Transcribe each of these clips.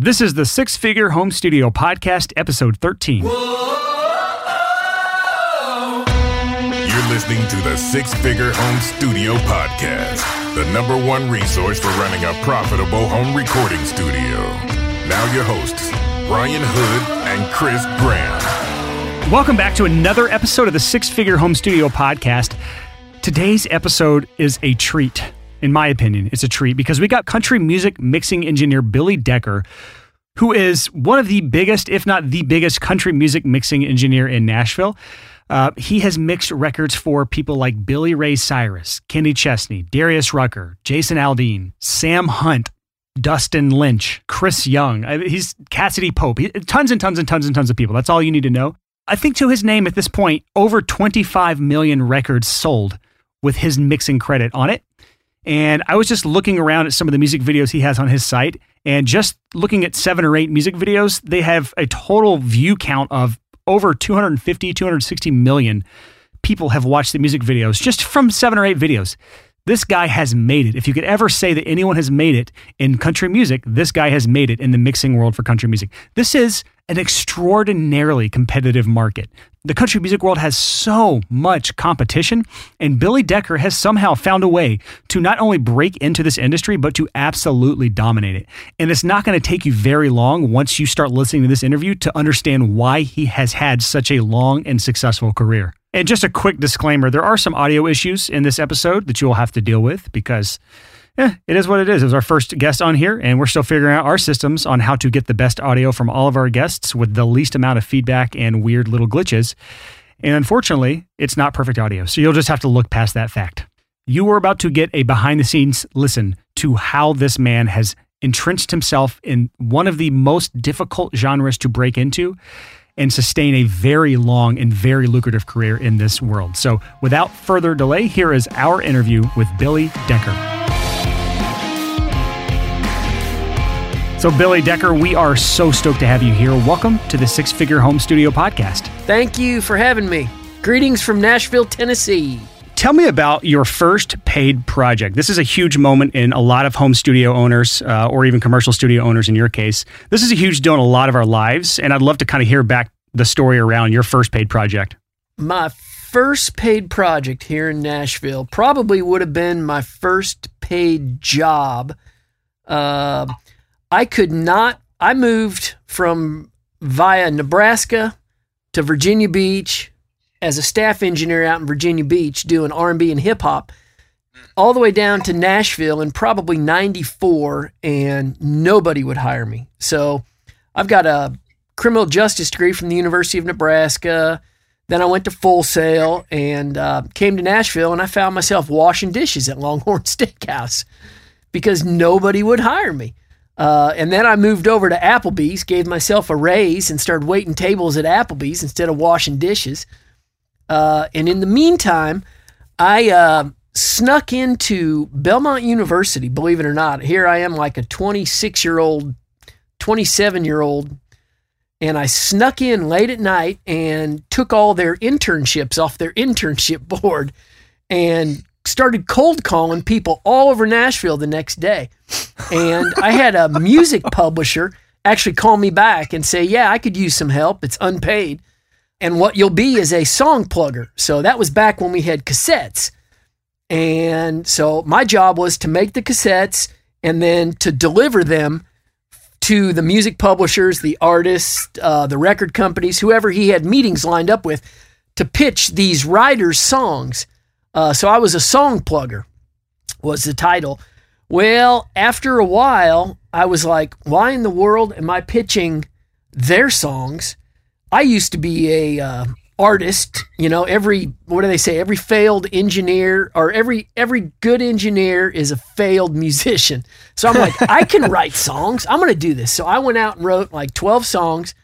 This is the Six Figure Home Studio Podcast, episode 13. You're listening to the Six Figure Home Studio Podcast, the number one resource for running a profitable home recording studio. Now, your hosts, Brian Hood and Chris Graham. Welcome back to another episode of the Six Figure Home Studio Podcast. Today's episode is a treat. In my opinion, it's a treat because we got country music mixing engineer Billy Decker, who is one of the biggest, if not the biggest, country music mixing engineer in Nashville. Uh, he has mixed records for people like Billy Ray Cyrus, Kenny Chesney, Darius Rucker, Jason Aldean, Sam Hunt, Dustin Lynch, Chris Young. He's Cassadee Pope. He- tons and tons and tons and tons of people. That's all you need to know. I think to his name at this point, over 25 million records sold with his mixing credit on it. And I was just looking around at some of the music videos he has on his site, and just looking at seven or eight music videos, they have a total view count of over 250, 260 million people have watched the music videos just from seven or eight videos. This guy has made it. If you could ever say that anyone has made it in country music, this guy has made it in the mixing world for country music. This is an extraordinarily competitive market. The country music world has so much competition, and Billy Decker has somehow found a way to not only break into this industry, but to absolutely dominate it. And it's not going to take you very long once you start listening to this interview to understand why he has had such a long and successful career. And just a quick disclaimer there are some audio issues in this episode that you will have to deal with because eh, it is what it is. It was our first guest on here, and we're still figuring out our systems on how to get the best audio from all of our guests with the least amount of feedback and weird little glitches. And unfortunately, it's not perfect audio, so you'll just have to look past that fact. You are about to get a behind the scenes listen to how this man has entrenched himself in one of the most difficult genres to break into and sustain a very long and very lucrative career in this world. So, without further delay, here is our interview with Billy Decker. So, Billy Decker, we are so stoked to have you here. Welcome to the Six Figure Home Studio Podcast. Thank you for having me. Greetings from Nashville, Tennessee. Tell me about your first paid project. This is a huge moment in a lot of home studio owners, uh, or even commercial studio owners in your case. This is a huge deal in a lot of our lives, and I'd love to kind of hear back the story around your first paid project. My first paid project here in Nashville probably would have been my first paid job. Uh, I could not, I moved from via Nebraska to Virginia Beach as a staff engineer out in Virginia Beach doing R&B and hip hop all the way down to Nashville in probably 94 and nobody would hire me. So I've got a criminal justice degree from the University of Nebraska. Then I went to Full Sail and uh, came to Nashville and I found myself washing dishes at Longhorn Steakhouse because nobody would hire me. Uh, and then I moved over to Applebee's, gave myself a raise, and started waiting tables at Applebee's instead of washing dishes. Uh, and in the meantime, I uh, snuck into Belmont University, believe it or not. Here I am, like a 26 year old, 27 year old, and I snuck in late at night and took all their internships off their internship board and started cold calling people all over Nashville the next day. And I had a music publisher actually call me back and say, Yeah, I could use some help. It's unpaid. And what you'll be is a song plugger. So that was back when we had cassettes. And so my job was to make the cassettes and then to deliver them to the music publishers, the artists, uh, the record companies, whoever he had meetings lined up with to pitch these writers' songs. Uh, so I was a song plugger, was the title. Well, after a while, I was like, why in the world am I pitching their songs? I used to be a uh, artist, you know, every what do they say? Every failed engineer or every every good engineer is a failed musician. So I'm like, I can write songs. I'm going to do this. So I went out and wrote like 12 songs,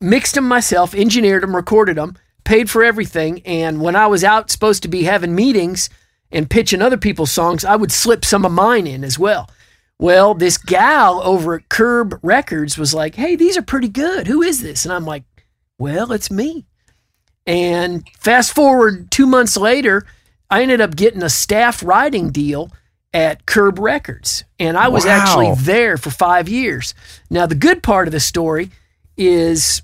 mixed them myself, engineered them, recorded them, paid for everything, and when I was out supposed to be having meetings and pitching other people's songs, I would slip some of mine in as well. Well, this gal over at Curb Records was like, "Hey, these are pretty good. Who is this?" And I'm like, "Well, it's me." And fast forward two months later, I ended up getting a staff writing deal at Curb Records. And I was Wow. actually there for five years. Now, the good part of the story is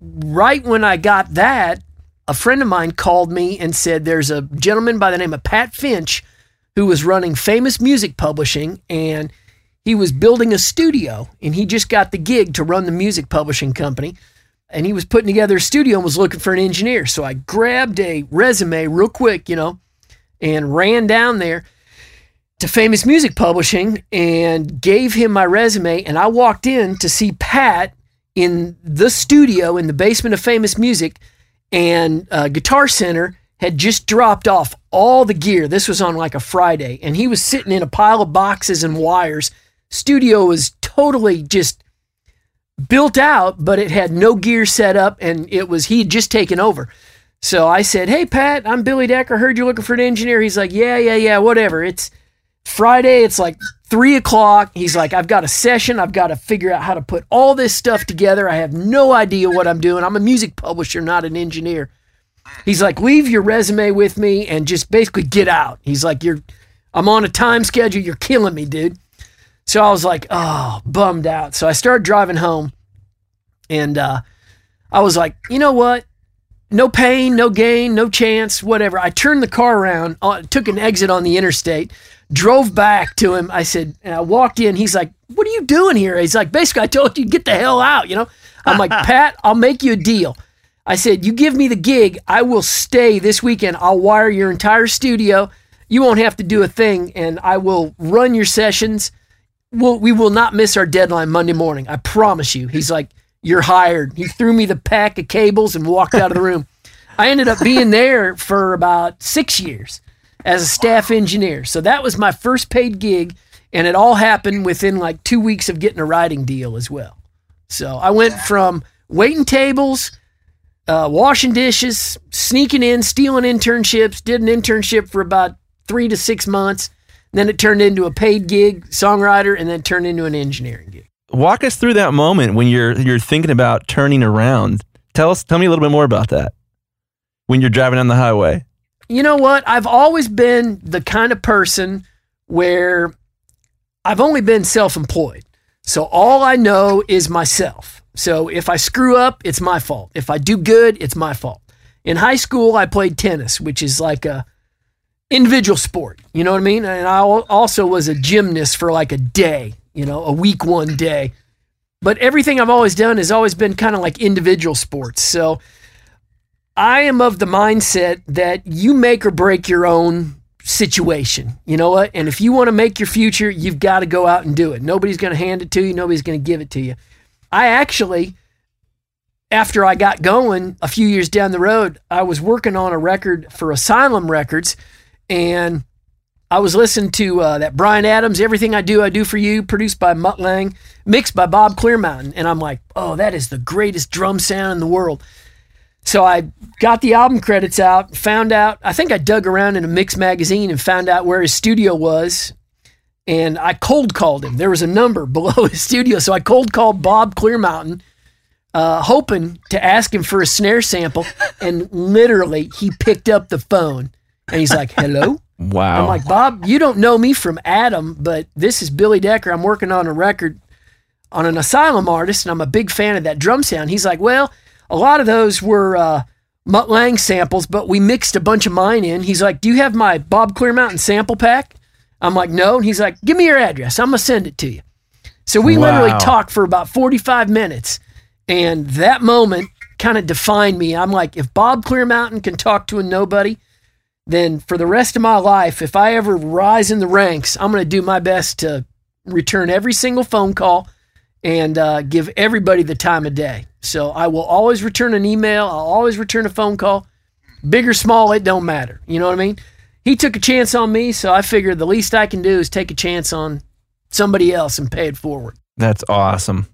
right when I got that, a friend of mine called me and said there's a gentleman by the name of Pat Finch who was running famous music publishing and he was building a studio and he just got the gig to run the music publishing company and he was putting together a studio and was looking for an engineer. So i grabbed a resume real quick you know and ran down there to famous music publishing and gave him my resume. And i walked in to see pat in the studio in the basement of famous music. And uh, guitar center had just dropped off all the gear. This was on like a friday. And he was sitting in a pile of boxes and wires. Studio was totally just built out but it had no gear set up and it was he had just taken over. So i said hey pat i'm billy decker. Heard you're looking for an engineer. He's like yeah yeah yeah whatever. It's friday. It's like three o'clock. He's like i've got a session. I've got to figure out how to put all this stuff together. I have no idea what i'm doing. I'm a music publisher not an engineer. He's like leave your resume with me and just basically get out. He's like you're i'm on a time schedule. You're killing me dude so I was like, oh, bummed out. So I started driving home and uh, I was like, you know what? No pain, no gain, no chance, whatever. I turned the car around, uh, took an exit on the interstate, drove back to him. I said, and I walked in. He's like, what are you doing here? He's like, basically, I told you to get the hell out, you know? I'm like, Pat, I'll make you a deal. I said, you give me the gig, I will stay this weekend. I'll wire your entire studio. You won't have to do a thing, and I will run your sessions we'll, we will not miss our deadline Monday morning. I promise you. He's like, you're hired. He threw me the pack of cables and walked out of the room. I ended up being there for about six years as a staff engineer. So that was my first paid gig. And it all happened within like two weeks of getting a writing deal as well. So I went from waiting tables, uh, washing dishes, sneaking in, stealing internships, did an internship for about three to six months. Then it turned into a paid gig, songwriter, and then turned into an engineering gig. Walk us through that moment when you're you're thinking about turning around. Tell us, tell me a little bit more about that. When you're driving on the highway. You know what? I've always been the kind of person where I've only been self employed. So all I know is myself. So if I screw up, it's my fault. If I do good, it's my fault. In high school, I played tennis, which is like a individual sport. You know what I mean? And I also was a gymnast for like a day, you know, a week one day. But everything I've always done has always been kind of like individual sports. So I am of the mindset that you make or break your own situation. You know what? And if you want to make your future, you've got to go out and do it. Nobody's going to hand it to you, nobody's going to give it to you. I actually after I got going a few years down the road, I was working on a record for Asylum Records and I was listening to uh, that Bryan Adams, Everything I Do, I Do for You, produced by Mutt Lange, mixed by Bob Clearmountain. And I'm like, oh, that is the greatest drum sound in the world. So I got the album credits out, found out, I think I dug around in a mix magazine and found out where his studio was. And I cold called him. There was a number below his studio. So I cold called Bob Clearmountain, uh, hoping to ask him for a snare sample. And literally, he picked up the phone and he's like, hello? Wow. I'm like, Bob, you don't know me from Adam, but this is Billy Decker. I'm working on a record on an Asylum artist, and I'm a big fan of that drum sound. He's like, well, a lot of those were uh, Mutt Lange samples, but we mixed a bunch of mine in. He's like, do you have my Bob Clearmountain sample pack? I'm like, no. And he's like, give me your address. I'm going to send it to you. So we Wow. literally talked for about 45 minutes. And that moment kind of defined me. I'm like, if Bob Clearmountain can talk to a nobody, then for the rest of my life, if I ever rise in the ranks, I'm going to do my best to return every single phone call and uh, give everybody the time of day. So I will always return an email. I'll always return a phone call. Big or small, it don't matter. You know what I mean? He took a chance on me, so I figured the least I can do is take a chance on somebody else and pay it forward. That's awesome.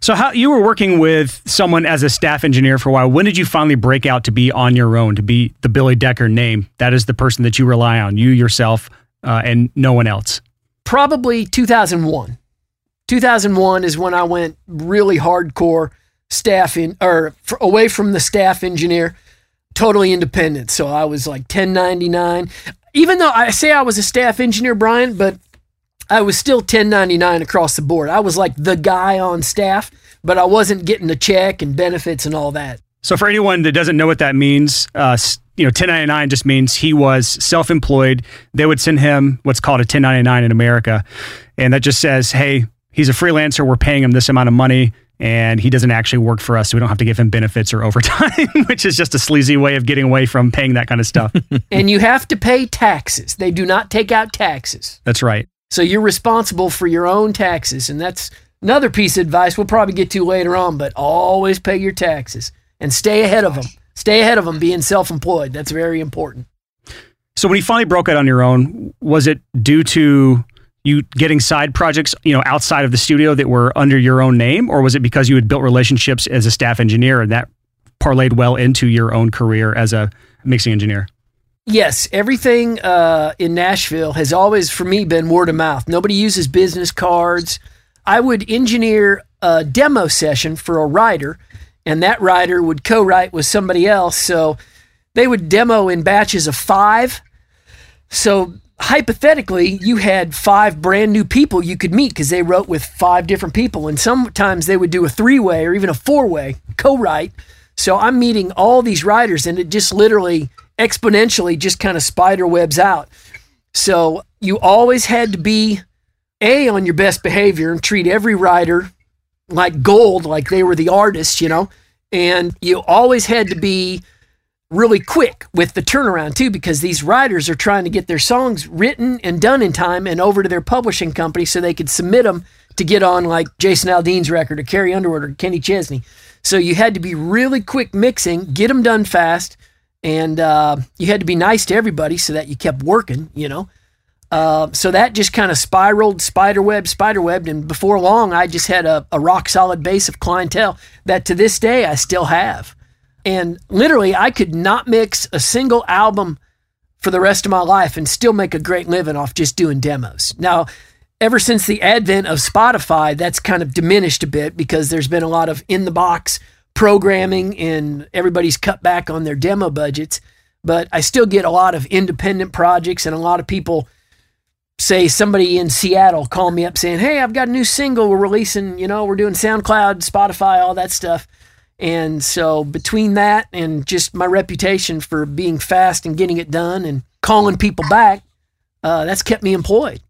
So how you were working with someone as a staff engineer for a while. When did you finally break out to be on your own, to be the Billy Decker name? That is the person that you rely on, you yourself, uh, and no one else. probably 2001. 2001 is when I went really hardcore staff in or f- away from the staff engineer, totally independent. So I was like 1099. even though I say I was a staff engineer, Brian, but I was still 1099 across the board. I was like the guy on staff, but I wasn't getting the check and benefits and all that. So for anyone that doesn't know what that means, uh, you know, 1099 just means he was self-employed. They would send him what's called a 1099 in America, and that just says, "Hey, he's a freelancer. We're paying him this amount of money." And he doesn't actually work for us, so we don't have to give him benefits or overtime, which is just a sleazy way of getting away from paying that kind of stuff. and you have to pay taxes. They do not take out taxes. That's right. So you're responsible for your own taxes. And that's another piece of advice we'll probably get to later on, but always pay your taxes and stay ahead of them. Stay ahead of them being self employed. That's very important. So when you finally broke out on your own, was it due to you getting side projects, you know, outside of the studio that were under your own name, or was it because you had built relationships as a staff engineer and that parlayed well into your own career as a mixing engineer? Yes, everything uh, in Nashville has always, for me, been word of mouth. Nobody uses business cards. I would engineer a demo session for a writer, and that writer would co write with somebody else. So they would demo in batches of five. So hypothetically, you had five brand new people you could meet because they wrote with five different people. And sometimes they would do a three way or even a four way co write. So I'm meeting all these writers, and it just literally exponentially just kind of spider webs out. So you always had to be a on your best behavior and treat every writer like gold, like they were the artist, you know. And you always had to be really quick with the turnaround too, because these writers are trying to get their songs written and done in time and over to their publishing company so they could submit them to get on like Jason Aldean's record or Carrie Underwood or Kenny Chesney. So you had to be really quick mixing, get them done fast, and uh, you had to be nice to everybody so that you kept working, you know. Uh, so that just kind of spiraled, spiderweb, spiderwebbed, and before long, I just had a, a rock solid base of clientele that to this day I still have. And literally, I could not mix a single album for the rest of my life and still make a great living off just doing demos. Now, ever since the advent of Spotify, that's kind of diminished a bit because there's been a lot of in the box programming and everybody's cut back on their demo budgets. But I still get a lot of independent projects and a lot of people say somebody in Seattle call me up saying, Hey, I've got a new single we're releasing, you know, we're doing SoundCloud, Spotify, all that stuff. And so between that and just my reputation for being fast and getting it done and calling people back, uh, that's kept me employed.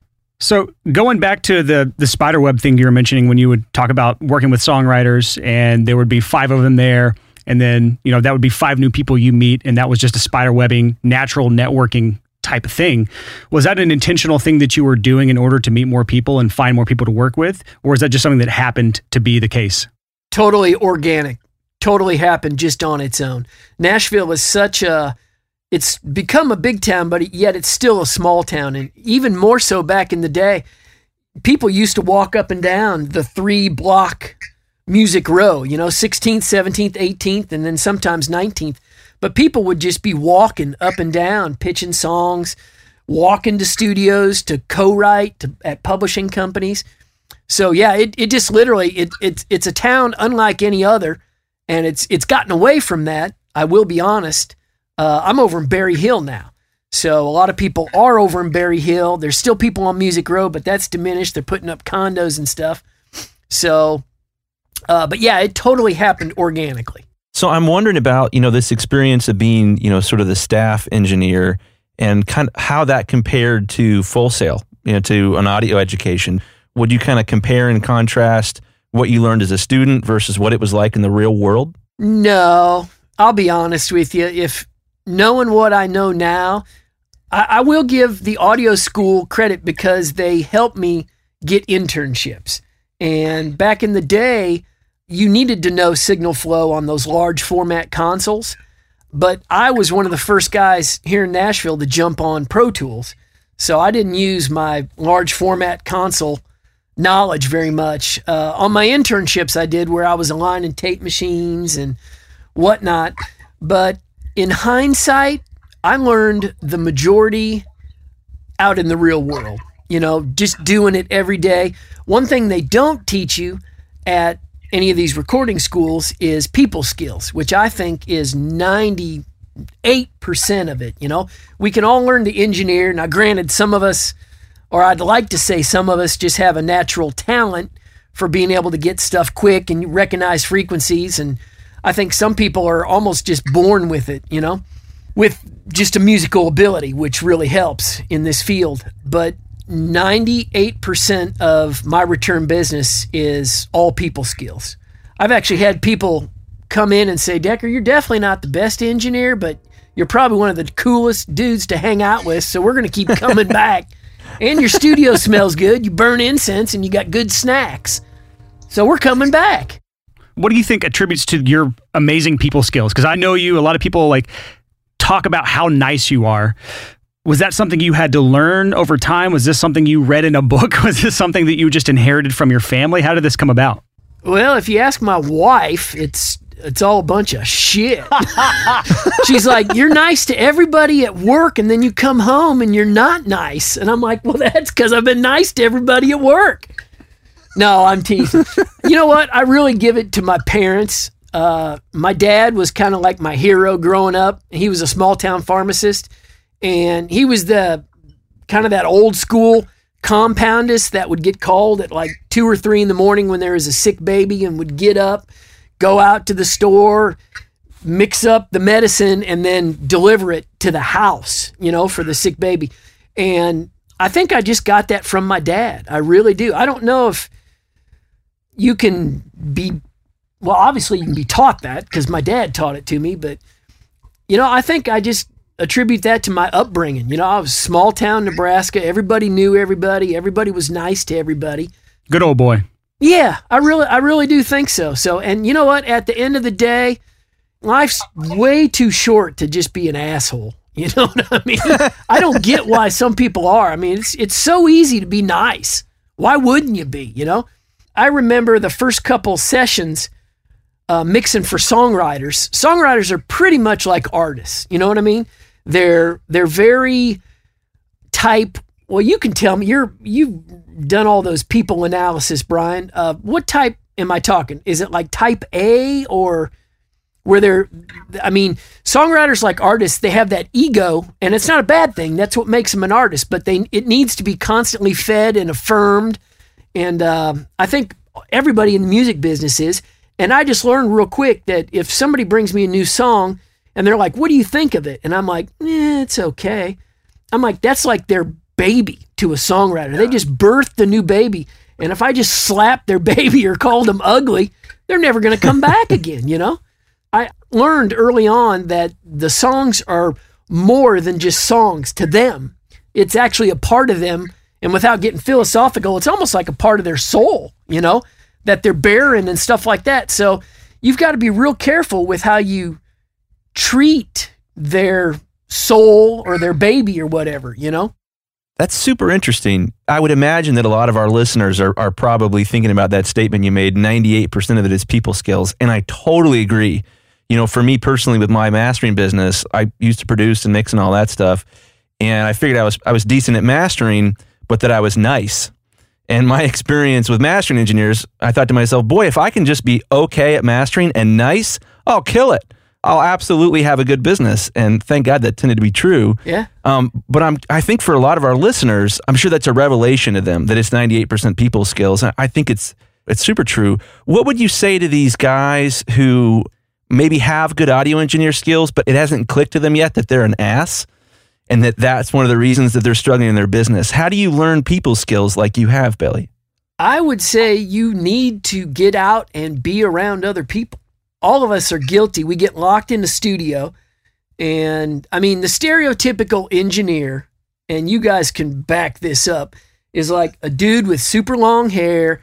So going back to the the spider web thing you were mentioning when you would talk about working with songwriters and there would be five of them there and then you know that would be five new people you meet and that was just a spider webbing natural networking type of thing. Was that an intentional thing that you were doing in order to meet more people and find more people to work with? Or is that just something that happened to be the case? Totally organic. Totally happened just on its own. Nashville is such a it's become a big town, but yet it's still a small town. And even more so back in the day, people used to walk up and down the three block music row, you know, 16th, 17th, 18th, and then sometimes 19th. But people would just be walking up and down, pitching songs, walking to studios to co-write to, at publishing companies. So yeah, it, it just literally it, it's it's a town unlike any other, and it's it's gotten away from that. I will be honest. Uh, I'm over in Berry Hill now. So a lot of people are over in Berry Hill. There's still people on Music Row, but that's diminished. They're putting up condos and stuff. So, uh, but yeah, it totally happened organically. So I'm wondering about you know this experience of being you know sort of the staff engineer and kind of how that compared to Full Sail, you know, to an audio education. Would you kind of compare and contrast what you learned as a student versus what it was like in the real world? No, I'll be honest with you. If knowing what I know now, I, I will give the audio school credit because they helped me get internships. And back in the day, you needed to know signal flow on those large format consoles. But I was one of the first guys here in Nashville to jump on Pro Tools. So I didn't use my large format console knowledge very much. Uh, on my internships, I did where I was aligning tape machines and whatnot. But in hindsight, I learned the majority out in the real world, you know, just doing it every day. One thing they don't teach you at any of these recording schools is people skills, which I think is 90 8% of it, you know. We can all learn to engineer. Now granted some of us or I'd like to say some of us just have a natural talent for being able to get stuff quick and recognize frequencies and I think some people are almost just born with it, you know, with just a musical ability, which really helps in this field. But 98% of my return business is all people skills. I've actually had people come in and say, Decker, you're definitely not the best engineer, but you're probably one of the coolest dudes to hang out with. So we're going to keep coming back. And your studio smells good. You burn incense and you got good snacks. So we're coming back. What do you think attributes to your amazing people skills? Because I know you, a lot of people like talk about how nice you are. Was that something you had to learn over time? Was this something you read in a book? Was this something that you just inherited from your family? How did this come about? Well, if you ask my wife, it's it's all a bunch of shit. She's like, You're nice to everybody at work, and then you come home and you're not nice. And I'm like, Well, that's because I've been nice to everybody at work. No, I'm teasing. you know what? I really give it to my parents. Uh, my dad was kind of like my hero growing up. He was a small town pharmacist, and he was the kind of that old school compoundist that would get called at like two or three in the morning when there was a sick baby and would get up, go out to the store, mix up the medicine, and then deliver it to the house, you know, for the sick baby. And I think I just got that from my dad. I really do. I don't know if you can be well obviously you can be taught that because my dad taught it to me but you know i think i just attribute that to my upbringing. You know i was small town nebraska. Everybody knew everybody. Everybody was nice to everybody. Good old boy. Yeah i really i really do think so. So and you know what? At the end of the day life's way too short to just be an asshole. You know what i mean? I don't get why some people are. I mean it's it's so easy to be nice. Why wouldn't you be you know I remember the first couple sessions uh, mixing for songwriters. Songwriters are pretty much like artists. You know what I mean? They're they're very type. Well, you can tell me you're you've done all those people analysis, Brian. Uh, what type am I talking? Is it like type A or where they're? I mean, songwriters like artists, they have that ego, and it's not a bad thing. That's what makes them an artist. But they it needs to be constantly fed and affirmed and uh, I think everybody in the music business is. And I just learned real quick that if somebody brings me a new song and they're like, what do you think of it? And I'm like, eh, it's okay. I'm like, that's like their baby to a songwriter. They just birthed a new baby. And if I just slap their baby or called them ugly, they're never going to come back again, you know? I learned early on that the songs are more than just songs to them. It's actually a part of them and without getting philosophical, it's almost like a part of their soul, you know, that they're bearing and stuff like that. So you've got to be real careful with how you treat their soul or their baby or whatever, you know? That's super interesting. I would imagine that a lot of our listeners are, are probably thinking about that statement you made 98% of it is people skills. And I totally agree. You know, for me personally, with my mastering business, I used to produce and mix and all that stuff. And I figured I was I was decent at mastering, but that I was nice. And my experience with mastering engineers, I thought to myself, boy, if I can just be okay at mastering and nice, I'll kill it. I'll absolutely have a good business. And thank God that tended to be true. Yeah. Um, but I'm, I think for a lot of our listeners, I'm sure that's a revelation to them that it's 98% people skills. I think it's, it's super true. What would you say to these guys who maybe have good audio engineer skills, but it hasn't clicked to them yet that they're an ass? And that that's one of the reasons that they're struggling in their business. How do you learn people skills like you have, Billy? I would say you need to get out and be around other people. All of us are guilty. We get locked in the studio. And I mean, the stereotypical engineer, and you guys can back this up, is like a dude with super long hair,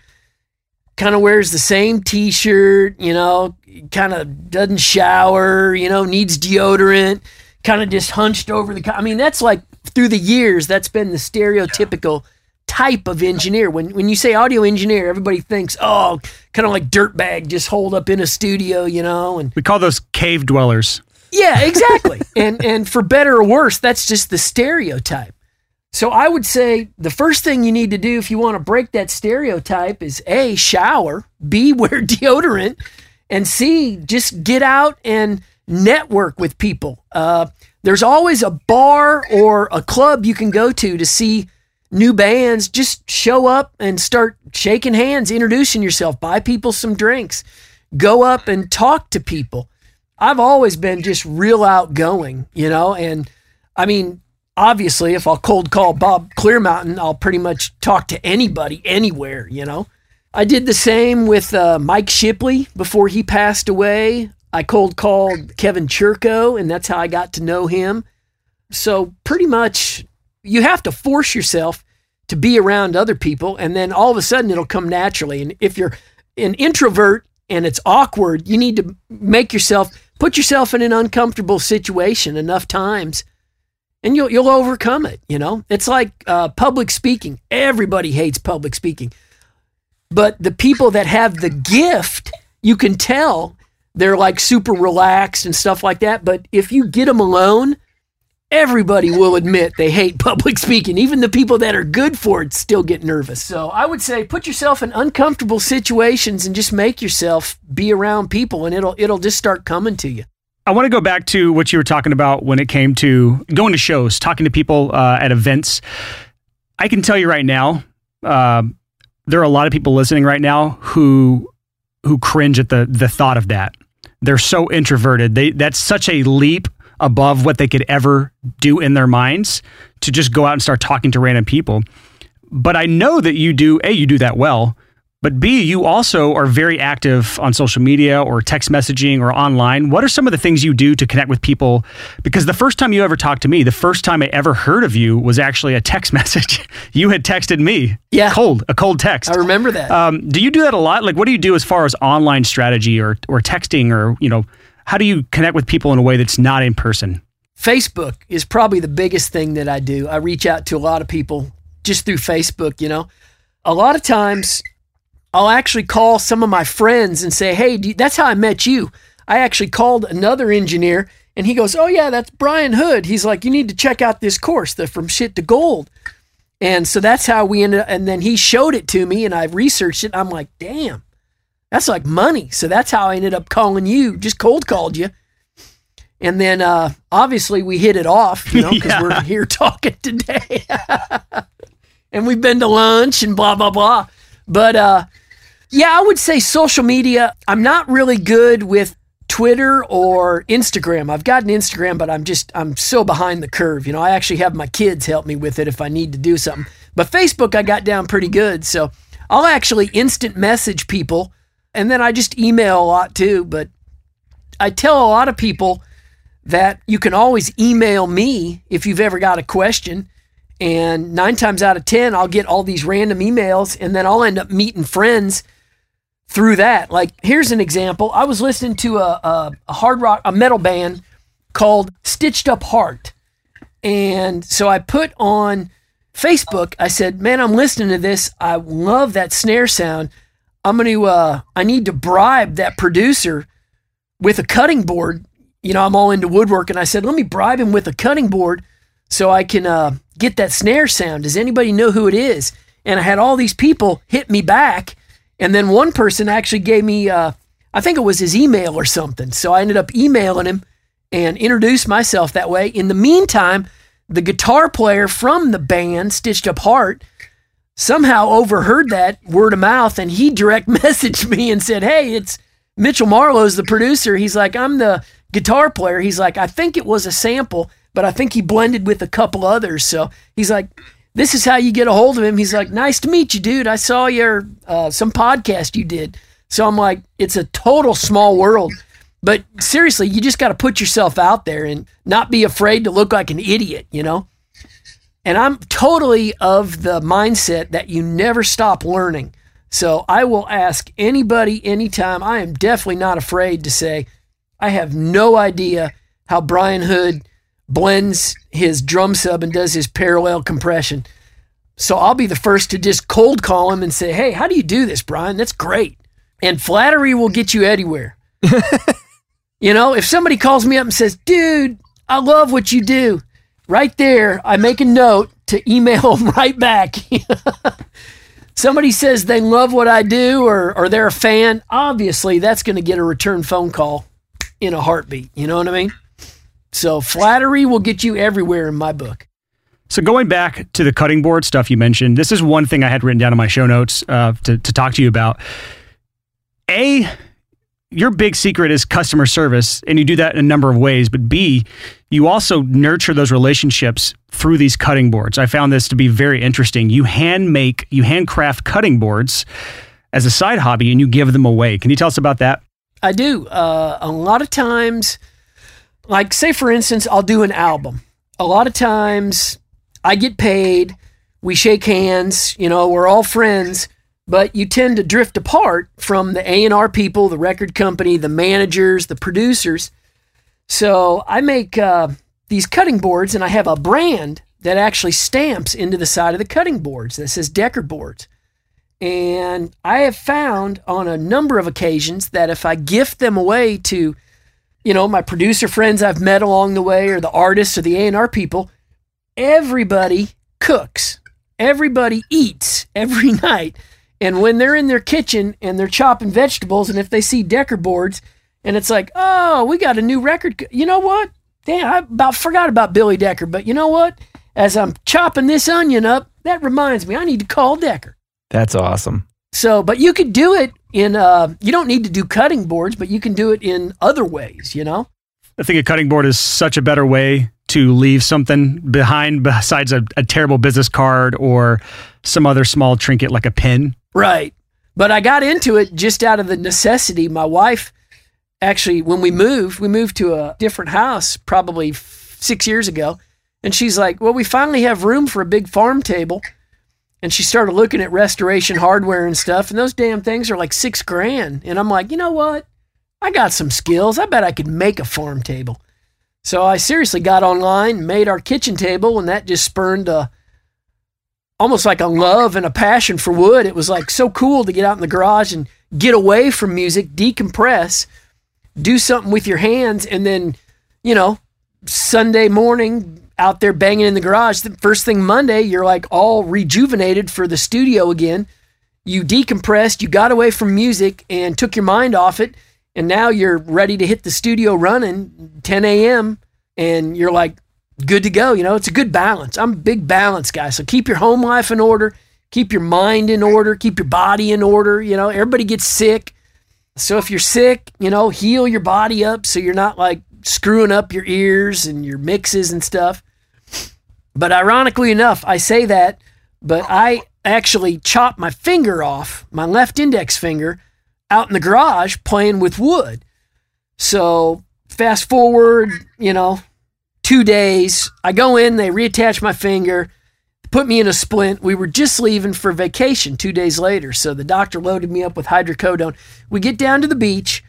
kind of wears the same t shirt, you know, kind of doesn't shower, you know, needs deodorant kind of just hunched over the. I mean, that's like through the years, that's been the stereotypical type of engineer. When when you say audio engineer, everybody thinks, oh, kind of like dirtbag, just hold up in a studio, you know. And we call those cave dwellers. Yeah, exactly. and and for better or worse, that's just the stereotype. So I would say the first thing you need to do if you want to break that stereotype is a shower, b wear deodorant, and c just get out and network with people. Uh, there's always a bar or a club you can go to to see new bands. Just show up and start shaking hands, introducing yourself, buy people some drinks, go up and talk to people. I've always been just real outgoing, you know, and I mean, obviously, if I'll cold call Bob Clearmountain, I'll pretty much talk to anybody, anywhere, you know. I did the same with uh, Mike Shipley before he passed away. I cold called Kevin Churko, and that's how I got to know him. So, pretty much, you have to force yourself to be around other people, and then all of a sudden it'll come naturally. And if you're an introvert and it's awkward, you need to make yourself put yourself in an uncomfortable situation enough times and you'll you'll overcome it. You know, it's like uh, public speaking. Everybody hates public speaking, but the people that have the gift, you can tell they're like super relaxed and stuff like that. But if you get them alone, everybody will admit they hate public speaking. Even the people that are good for it still get nervous. So I would say put yourself in uncomfortable situations and just make yourself be around people, and it'll it'll just start coming to you. I want to go back to what you were talking about when it came to going to shows, talking to people uh, at events. I can tell you right now, uh, there are a lot of people listening right now who who cringe at the the thought of that. They're so introverted. They that's such a leap above what they could ever do in their minds to just go out and start talking to random people. But I know that you do a you do that well. But B, you also are very active on social media or text messaging or online. What are some of the things you do to connect with people? Because the first time you ever talked to me, the first time I ever heard of you was actually a text message. you had texted me. Yeah. Cold, a cold text. I remember that. Um, do you do that a lot? Like, what do you do as far as online strategy or, or texting or, you know, how do you connect with people in a way that's not in person? Facebook is probably the biggest thing that I do. I reach out to a lot of people just through Facebook, you know. A lot of times I'll actually call some of my friends and say, "Hey, you, that's how I met you." I actually called another engineer, and he goes, "Oh yeah, that's Brian Hood." He's like, "You need to check out this course, the From Shit to Gold." And so that's how we ended. Up, and then he showed it to me, and I researched it. I'm like, "Damn, that's like money." So that's how I ended up calling you. Just cold called you. And then uh, obviously we hit it off, you know, because Yeah. we're here talking today. and we've been to lunch and blah, blah, blah. But uh, yeah, I would say social media. I'm not really good with Twitter or Instagram. I've got an Instagram, but I'm just, I'm so behind the curve. You know, I actually have my kids help me with it if I need to do something. But Facebook, I got down pretty good. So I'll actually instant message people and then I just email a lot too. But I tell a lot of people that you can always email me if you've ever got a question. And nine times out of 10, I'll get all these random emails and then I'll end up meeting friends through that. Like, here's an example I was listening to a, a, a hard rock, a metal band called Stitched Up Heart. And so I put on Facebook, I said, Man, I'm listening to this. I love that snare sound. I'm going to, uh, I need to bribe that producer with a cutting board. You know, I'm all into woodwork. And I said, Let me bribe him with a cutting board so I can uh, get that snare sound. Does anybody know who it is? And I had all these people hit me back. And then one person actually gave me, uh, I think it was his email or something. So I ended up emailing him and introduced myself that way. In the meantime, the guitar player from the band, Stitched Up Heart, somehow overheard that word of mouth and he direct messaged me and said, Hey, it's Mitchell Marlowe's the producer. He's like, I'm the guitar player. He's like, I think it was a sample, but I think he blended with a couple others. So he's like, this is how you get a hold of him. He's like, nice to meet you, dude. I saw your uh, some podcast you did. So I'm like, it's a total small world. But seriously, you just got to put yourself out there and not be afraid to look like an idiot, you know? And I'm totally of the mindset that you never stop learning. So I will ask anybody anytime. I am definitely not afraid to say, I have no idea how Brian Hood blends his drum sub and does his parallel compression. So I'll be the first to just cold call him and say, Hey, how do you do this, Brian? That's great. And flattery will get you anywhere. you know, if somebody calls me up and says, Dude, I love what you do, right there, I make a note to email them right back. somebody says they love what I do or, or they're a fan, obviously that's going to get a return phone call in a heartbeat. You know what I mean? So flattery will get you everywhere in my book. So going back to the cutting board stuff you mentioned, this is one thing I had written down in my show notes uh, to, to talk to you about. A, your big secret is customer service, and you do that in a number of ways. But B, you also nurture those relationships through these cutting boards. I found this to be very interesting. You hand make, you handcraft cutting boards as a side hobby, and you give them away. Can you tell us about that? I do. Uh, a lot of times, like say for instance, I'll do an album. A lot of times, I get paid. We shake hands. You know, we're all friends but you tend to drift apart from the A&R people, the record company, the managers, the producers. So I make uh, these cutting boards and I have a brand that actually stamps into the side of the cutting boards that says Decker boards. And I have found on a number of occasions that if I gift them away to, you know, my producer friends I've met along the way or the artists or the A&R people, everybody cooks. Everybody eats every night. And when they're in their kitchen and they're chopping vegetables, and if they see Decker boards, and it's like, oh, we got a new record. You know what? Damn, I about forgot about Billy Decker. But you know what? As I'm chopping this onion up, that reminds me, I need to call Decker. That's awesome. So, but you could do it in, uh, you don't need to do cutting boards, but you can do it in other ways, you know? I think a cutting board is such a better way to leave something behind besides a, a terrible business card or some other small trinket like a pin. Right. But I got into it just out of the necessity. My wife actually, when we moved, we moved to a different house probably six years ago. And she's like, Well, we finally have room for a big farm table. And she started looking at restoration hardware and stuff. And those damn things are like six grand. And I'm like, You know what? I got some skills. I bet I could make a farm table. So I seriously got online, made our kitchen table, and that just spurned a almost like a love and a passion for wood. It was like so cool to get out in the garage and get away from music, decompress, do something with your hands, and then, you know, Sunday morning out there banging in the garage. The first thing Monday, you're like all rejuvenated for the studio again. You decompressed, you got away from music and took your mind off it. And now you're ready to hit the studio running 10 a.m. And you're like, good to go. You know, it's a good balance. I'm a big balance guy. So keep your home life in order, keep your mind in order, keep your body in order. You know, everybody gets sick. So if you're sick, you know, heal your body up so you're not like screwing up your ears and your mixes and stuff. But ironically enough, I say that, but I actually chopped my finger off, my left index finger, out in the garage playing with wood. So fast forward, you know, two days. I go in, they reattach my finger, put me in a splint. We were just leaving for vacation two days later. So the doctor loaded me up with hydrocodone. We get down to the beach.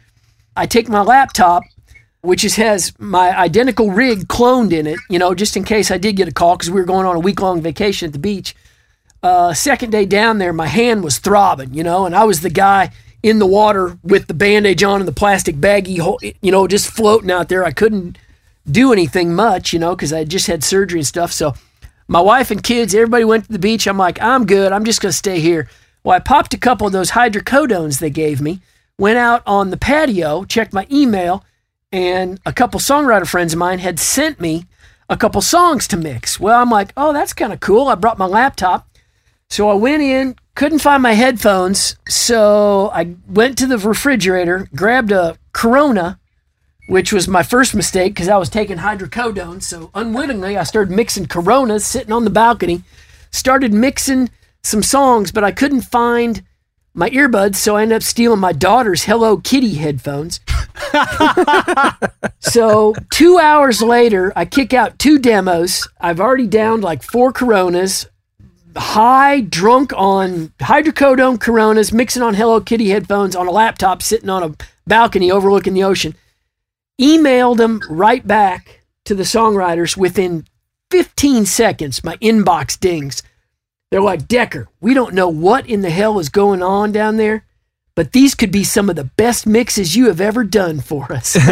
I take my laptop, which is, has my identical rig cloned in it, you know, just in case I did get a call because we were going on a week long vacation at the beach. Uh, second day down there, my hand was throbbing, you know, and I was the guy in the water with the bandage on and the plastic baggie, you know, just floating out there. I couldn't do anything much, you know, because I just had surgery and stuff. So my wife and kids, everybody went to the beach. I'm like, I'm good. I'm just going to stay here. Well, I popped a couple of those hydrocodones they gave me, went out on the patio, checked my email, and a couple songwriter friends of mine had sent me a couple songs to mix. Well, I'm like, oh, that's kind of cool. I brought my laptop. So I went in, couldn't find my headphones. So I went to the refrigerator, grabbed a Corona which was my first mistake because I was taking hydrocodone. So unwittingly, I started mixing Coronas sitting on the balcony, started mixing some songs, but I couldn't find my earbuds, so I ended up stealing my daughter's Hello Kitty headphones. So two hours later, I kick out two demos. I've already downed like four Coronas, high, drunk on hydrocodone Coronas, mixing on Hello Kitty headphones on a laptop, sitting on a balcony overlooking the ocean emailed them right back to the songwriters within 15 seconds. My inbox dings. They're like, Decker, we don't know what in the hell is going on down there, but these could be some of the best mixes you have ever done for us.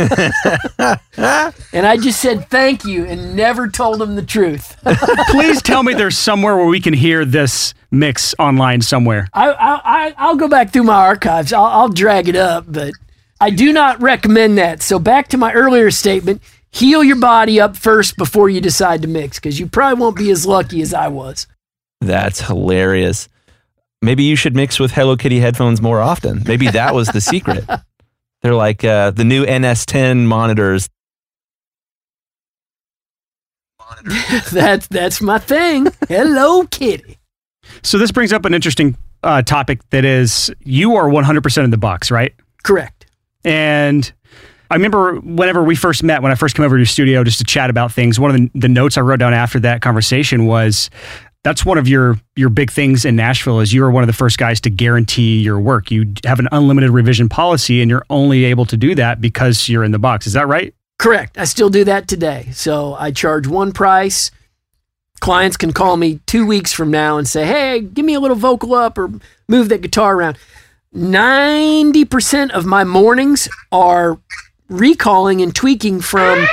and I just said thank you and never told them the truth. Please tell me there's somewhere where we can hear this mix online somewhere. I, I, I, will go back through my archives. I'll, I'll drag it up, but I do not recommend that. So back to my earlier statement, heal your body up first before you decide to mix because you probably won't be as lucky as I was. That's hilarious. Maybe you should mix with Hello Kitty headphones more often. Maybe that was the secret. They're like uh, the new NS10 monitors. that's that's my thing. Hello Kitty. So this brings up an interesting uh, topic that is you are 100% in the box, right? Correct. And I remember whenever we first met, when I first came over to your studio just to chat about things, one of the, the notes I wrote down after that conversation was that's one of your your big things in Nashville is you are one of the first guys to guarantee your work. You have an unlimited revision policy and you're only able to do that because you're in the box. Is that right? Correct. I still do that today. So I charge one price. Clients can call me two weeks from now and say, hey, give me a little vocal up or move that guitar around. 90% of my mornings are recalling and tweaking from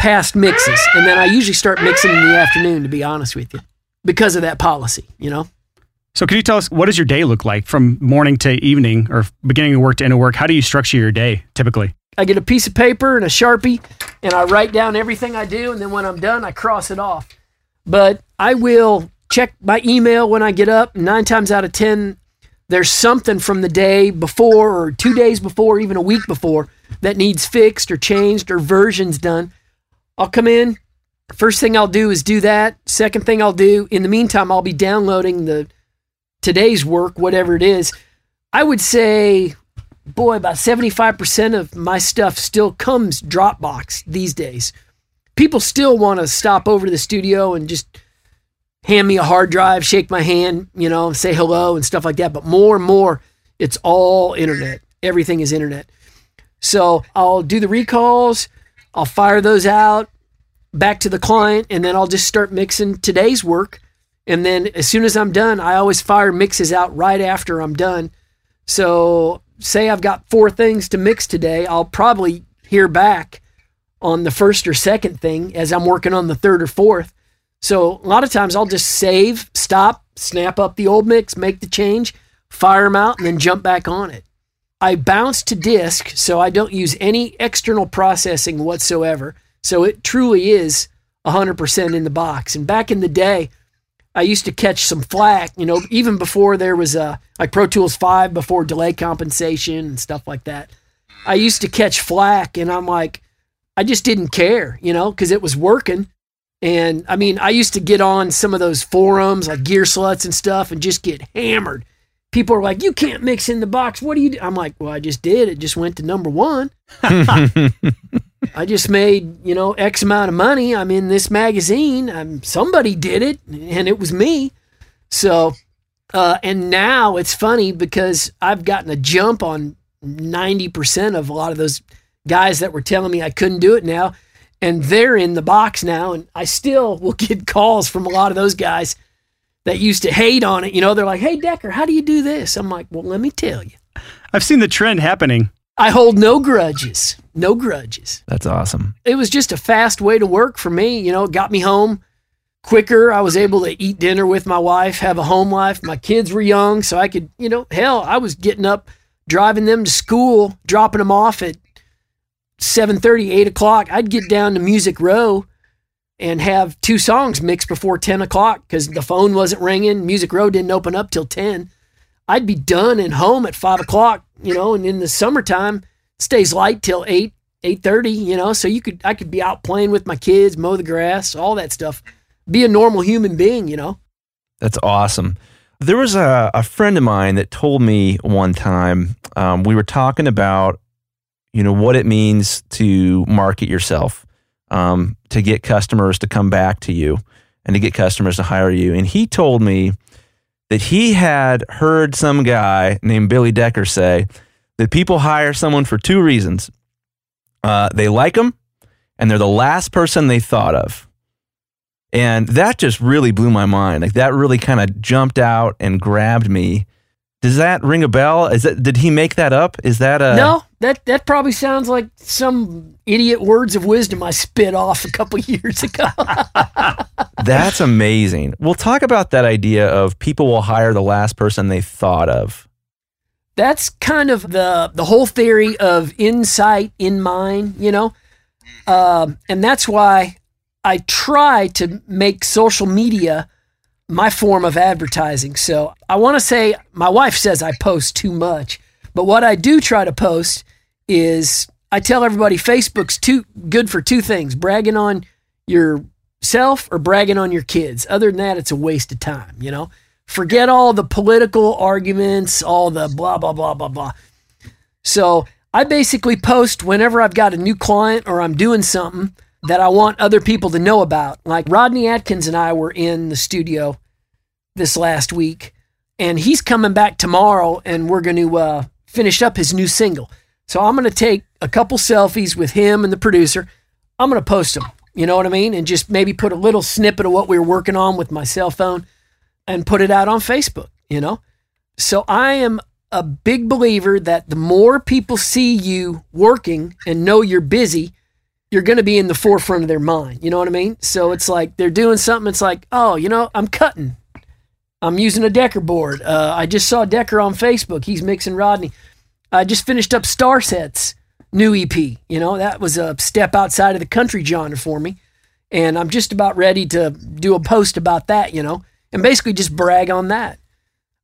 past mixes. And then I usually start mixing in the afternoon, to be honest with you, because of that policy, you know? So, can you tell us what does your day look like from morning to evening or beginning of work to end of work? How do you structure your day typically? I get a piece of paper and a Sharpie and I write down everything I do. And then when I'm done, I cross it off. But I will check my email when I get up. Nine times out of 10, there's something from the day before or two days before, even a week before, that needs fixed or changed or versions done. I'll come in. First thing I'll do is do that. Second thing I'll do, in the meantime, I'll be downloading the today's work, whatever it is. I would say boy, about 75% of my stuff still comes Dropbox these days. People still want to stop over to the studio and just hand me a hard drive, shake my hand, you know, say hello and stuff like that. But more and more, it's all internet. Everything is internet. So I'll do the recalls, I'll fire those out back to the client, and then I'll just start mixing today's work. And then as soon as I'm done, I always fire mixes out right after I'm done. So say I've got four things to mix today, I'll probably hear back on the first or second thing as I'm working on the third or fourth. So a lot of times I'll just save, stop, snap up the old mix, make the change, fire them out, and then jump back on it. I bounce to disk, so I don't use any external processing whatsoever. So it truly is 100% in the box. And back in the day, I used to catch some flack, you know, even before there was a like Pro Tools 5 before delay compensation and stuff like that. I used to catch flack and I'm like I just didn't care, you know, cuz it was working. And I mean, I used to get on some of those forums like Gearslutz and stuff and just get hammered. People are like, "You can't mix in the box. What do you do?" I'm like, "Well, I just did. It just went to number 1." I just made, you know, X amount of money. I'm in this magazine. I'm somebody did it and it was me. So, uh, and now it's funny because I've gotten a jump on 90% of a lot of those guys that were telling me I couldn't do it now. And they're in the box now. And I still will get calls from a lot of those guys that used to hate on it. You know, they're like, hey, Decker, how do you do this? I'm like, well, let me tell you. I've seen the trend happening. I hold no grudges. No grudges. That's awesome. It was just a fast way to work for me. You know, it got me home quicker. I was able to eat dinner with my wife, have a home life. My kids were young, so I could, you know, hell, I was getting up, driving them to school, dropping them off at 7.30, 8 o'clock. I'd get down to Music Row and have two songs mixed before 10 o'clock because the phone wasn't ringing. Music Row didn't open up till 10. I'd be done and home at 5 o'clock you know, and in the summertime stays light till eight, eight thirty, you know, so you could I could be out playing with my kids, mow the grass, all that stuff. Be a normal human being, you know. That's awesome. There was a, a friend of mine that told me one time um, we were talking about, you know, what it means to market yourself, um, to get customers to come back to you, and to get customers to hire you. And he told me that he had heard some guy named Billy Decker say that people hire someone for two reasons uh, they like them, and they're the last person they thought of. And that just really blew my mind. Like that really kind of jumped out and grabbed me. Does that ring a bell? Is that did he make that up? Is that a No, that that probably sounds like some idiot words of wisdom I spit off a couple years ago. That's amazing. We'll talk about that idea of people will hire the last person they thought of. that's kind of the the whole theory of insight in mind, you know, um, and that's why I try to make social media my form of advertising. So I want to say my wife says I post too much, but what I do try to post is I tell everybody Facebook's too good for two things: bragging on yourself or bragging on your kids. Other than that, it's a waste of time, you know. Forget all the political arguments, all the blah blah blah blah blah. So I basically post whenever I've got a new client or I'm doing something that I want other people to know about. Like Rodney Atkins and I were in the studio this last week, and he's coming back tomorrow, and we're going to uh, finish up his new single. So I'm going to take a couple selfies with him and the producer. I'm going to post them. You know what I mean? And just maybe put a little snippet of what we were working on with my cell phone and put it out on Facebook, you know? So I am a big believer that the more people see you working and know you're busy, you're going to be in the forefront of their mind. You know what I mean? So it's like they're doing something. It's like, oh, you know, I'm cutting. I'm using a Decker board. Uh, I just saw Decker on Facebook. He's mixing Rodney. I just finished up Starset's new EP. You know, that was a step outside of the country genre for me. And I'm just about ready to do a post about that, you know, and basically just brag on that.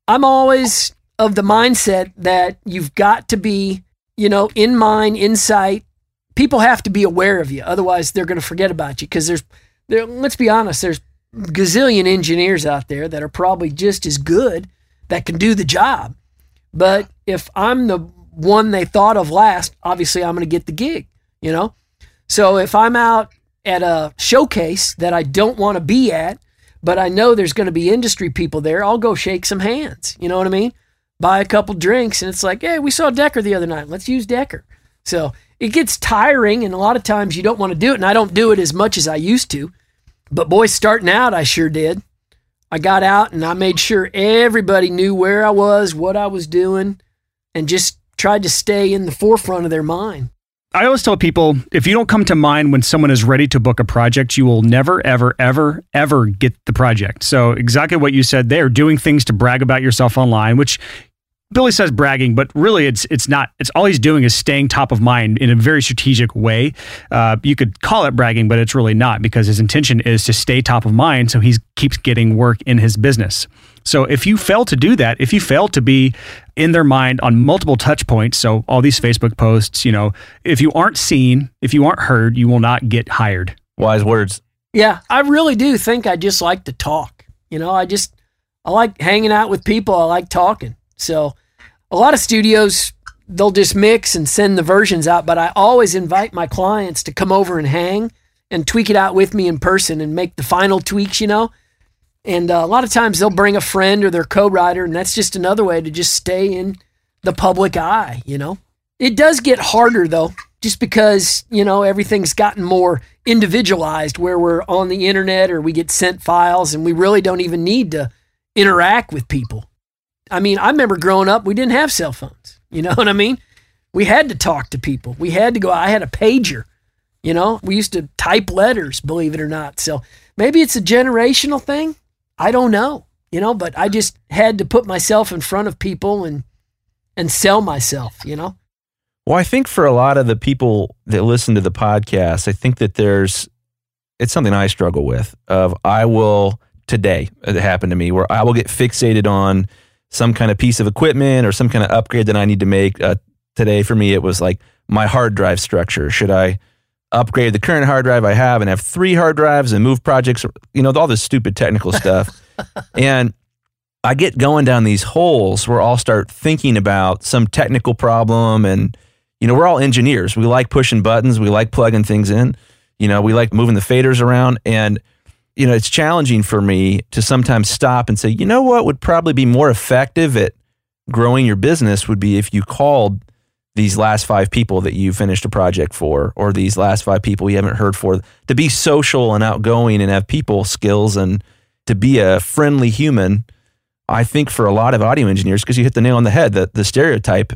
I'm always of the mindset that you've got to be, you know, in mind, insight, people have to be aware of you. Otherwise, they're going to forget about you because there's, there, let's be honest, there's gazillion engineers out there that are probably just as good that can do the job. But if I'm the one they thought of last, obviously I'm going to get the gig, you know? So if I'm out at a showcase that I don't want to be at, but I know there's going to be industry people there, I'll go shake some hands. You know what I mean? Buy a couple drinks, and it's like, hey, we saw Decker the other night. Let's use Decker. So it gets tiring, and a lot of times you don't want to do it. And I don't do it as much as I used to. But boy, starting out, I sure did. I got out and I made sure everybody knew where I was, what I was doing, and just tried to stay in the forefront of their mind. I always tell people if you don't come to mind when someone is ready to book a project, you will never, ever, ever, ever get the project. So, exactly what you said there, doing things to brag about yourself online, which Billy says bragging, but really it's it's not. It's all he's doing is staying top of mind in a very strategic way. Uh, you could call it bragging, but it's really not because his intention is to stay top of mind, so he keeps getting work in his business. So if you fail to do that, if you fail to be in their mind on multiple touch points, so all these Facebook posts, you know, if you aren't seen, if you aren't heard, you will not get hired. Wise words. Yeah, I really do think I just like to talk. You know, I just I like hanging out with people. I like talking. So a lot of studios they'll just mix and send the versions out, but I always invite my clients to come over and hang and tweak it out with me in person and make the final tweaks, you know. And uh, a lot of times they'll bring a friend or their co-writer, and that's just another way to just stay in the public eye, you know. It does get harder though, just because, you know, everything's gotten more individualized where we're on the internet or we get sent files and we really don't even need to interact with people. I mean, I remember growing up, we didn't have cell phones. You know what I mean? We had to talk to people. We had to go. I had a pager. You know, we used to type letters, believe it or not. So maybe it's a generational thing. I don't know. You know, but I just had to put myself in front of people and and sell myself. You know. Well, I think for a lot of the people that listen to the podcast, I think that there's it's something I struggle with. Of I will today it happened to me where I will get fixated on some kind of piece of equipment or some kind of upgrade that I need to make. Uh, today for me, it was like my hard drive structure. Should I upgrade the current hard drive I have and have three hard drives and move projects? You know, all this stupid technical stuff. and I get going down these holes where I'll start thinking about some technical problem. And, you know, we're all engineers. We like pushing buttons, we like plugging things in, you know, we like moving the faders around. And, you know, it's challenging for me to sometimes stop and say, you know what would probably be more effective at growing your business would be if you called these last five people that you finished a project for, or these last five people you haven't heard for, to be social and outgoing and have people skills and to be a friendly human. I think for a lot of audio engineers, because you hit the nail on the head, that the stereotype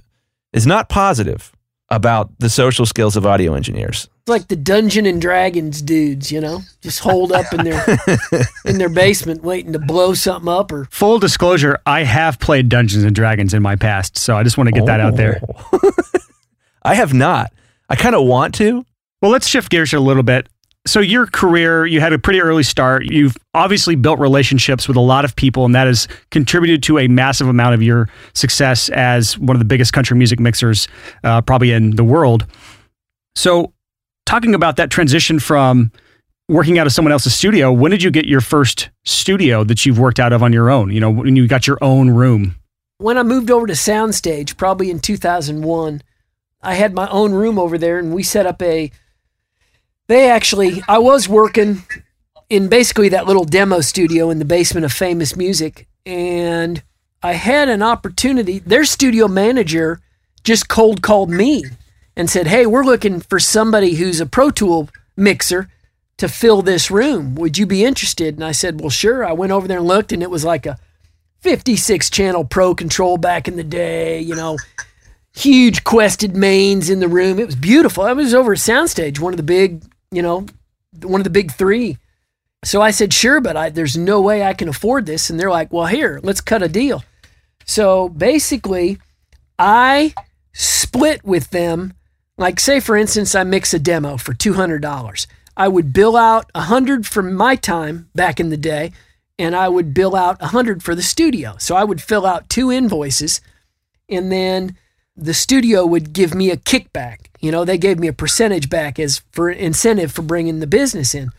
is not positive about the social skills of audio engineers. It's like the Dungeon and Dragons dudes, you know, just hold up in their in their basement waiting to blow something up or Full disclosure, I have played Dungeons and Dragons in my past, so I just want to get that out there. Oh. I have not. I kind of want to. Well, let's shift gears here a little bit. So, your career, you had a pretty early start. You've obviously built relationships with a lot of people, and that has contributed to a massive amount of your success as one of the biggest country music mixers, uh, probably in the world. So, talking about that transition from working out of someone else's studio, when did you get your first studio that you've worked out of on your own? You know, when you got your own room? when I moved over to Soundstage, probably in 2001, I had my own room over there and we set up a. They actually, I was working in basically that little demo studio in the basement of Famous Music. And I had an opportunity. Their studio manager just cold called me and said, Hey, we're looking for somebody who's a Pro Tool mixer to fill this room. Would you be interested? And I said, Well, sure. I went over there and looked, and it was like a 56 channel Pro Control back in the day, you know, huge Quested mains in the room. It was beautiful. I was over at Soundstage, one of the big, you know, one of the big three. So I said, sure, but I, there's no way I can afford this. And they're like, well, here, let's cut a deal. So basically, I split with them. Like, say, for instance, I mix a demo for $200. I would bill out 100 for my time back in the day, and I would bill out 100 for the studio. So I would fill out two invoices, and then the studio would give me a kickback. You know, they gave me a percentage back as for incentive for bringing the business in.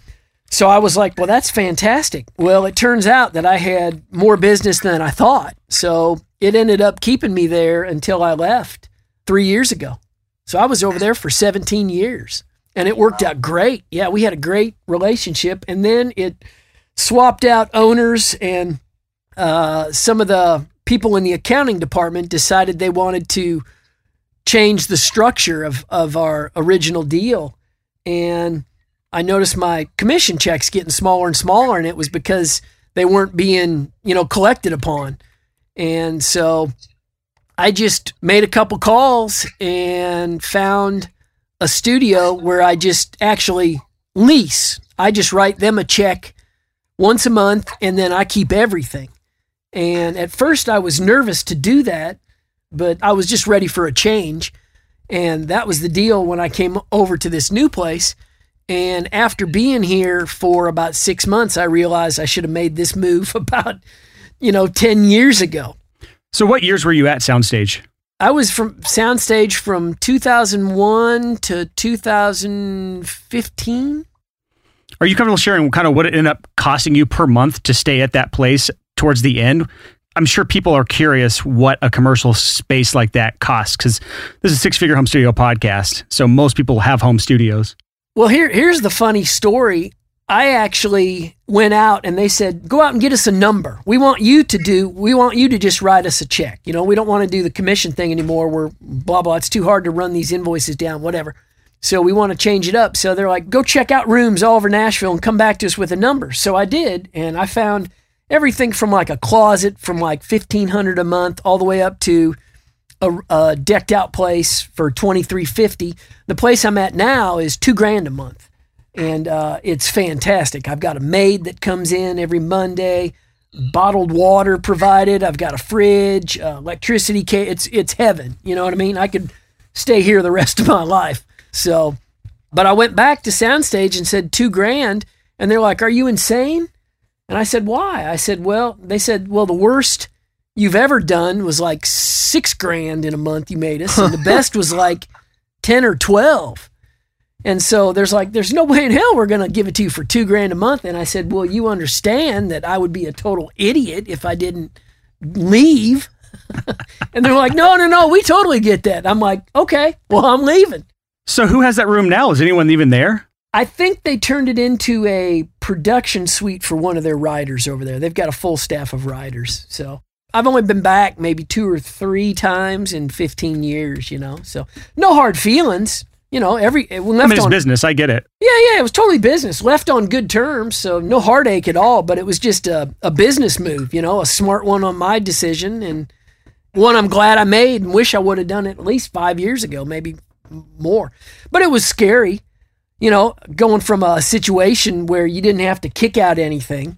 So I was like, well, that's fantastic. Well, it turns out that I had more business than I thought. So it ended up keeping me there until I left three years ago. So I was over there for 17 years and it worked out great. Yeah, we had a great relationship. And then it swapped out owners and uh, some of the people in the accounting department decided they wanted to change the structure of, of our original deal. And I noticed my commission checks getting smaller and smaller, and it was because they weren't being, you know, collected upon. And so I just made a couple calls and found a studio where I just actually lease. I just write them a check once a month and then I keep everything. And at first I was nervous to do that, but I was just ready for a change. And that was the deal when I came over to this new place. And after being here for about six months, I realized I should have made this move about, you know, 10 years ago. So, what years were you at Soundstage? I was from Soundstage from 2001 to 2015. Are you comfortable sharing kind of what it ended up costing you per month to stay at that place towards the end? I'm sure people are curious what a commercial space like that costs because this is a six figure home studio podcast. So most people have home studios. Well, here here's the funny story. I actually went out and they said, "Go out and get us a number. We want you to do. We want you to just write us a check. You know, we don't want to do the commission thing anymore. We're blah blah. It's too hard to run these invoices down. Whatever. So we want to change it up. So they're like, "Go check out rooms all over Nashville and come back to us with a number." So I did, and I found everything from like a closet from like fifteen hundred a month all the way up to a, a decked out place for twenty three fifty. The place I'm at now is two grand a month, and uh, it's fantastic. I've got a maid that comes in every Monday, bottled water provided. I've got a fridge, uh, electricity. Ca- it's it's heaven. You know what I mean? I could stay here the rest of my life. So, but I went back to Soundstage and said two grand, and they're like, "Are you insane?" And I said, "Why?" I said, "Well," they said, "Well, the worst." You've ever done was like six grand in a month you made us, and the best was like 10 or 12. And so there's like, there's no way in hell we're going to give it to you for two grand a month. And I said, well, you understand that I would be a total idiot if I didn't leave. and they're like, no, no, no, we totally get that. I'm like, okay, well, I'm leaving. So who has that room now? Is anyone even there? I think they turned it into a production suite for one of their writers over there. They've got a full staff of writers. So I've only been back maybe two or three times in 15 years, you know. So no hard feelings, you know. Every it left I mean, it's on business. I get it. yeah, yeah, it was totally business. Left on good terms, so no heartache at all. But it was just a, a business move, you know, a smart one on my decision and one I'm glad I made and wish I would have done it at least five years ago, maybe more. But it was scary, you know, going from a situation where you didn't have to kick out anything.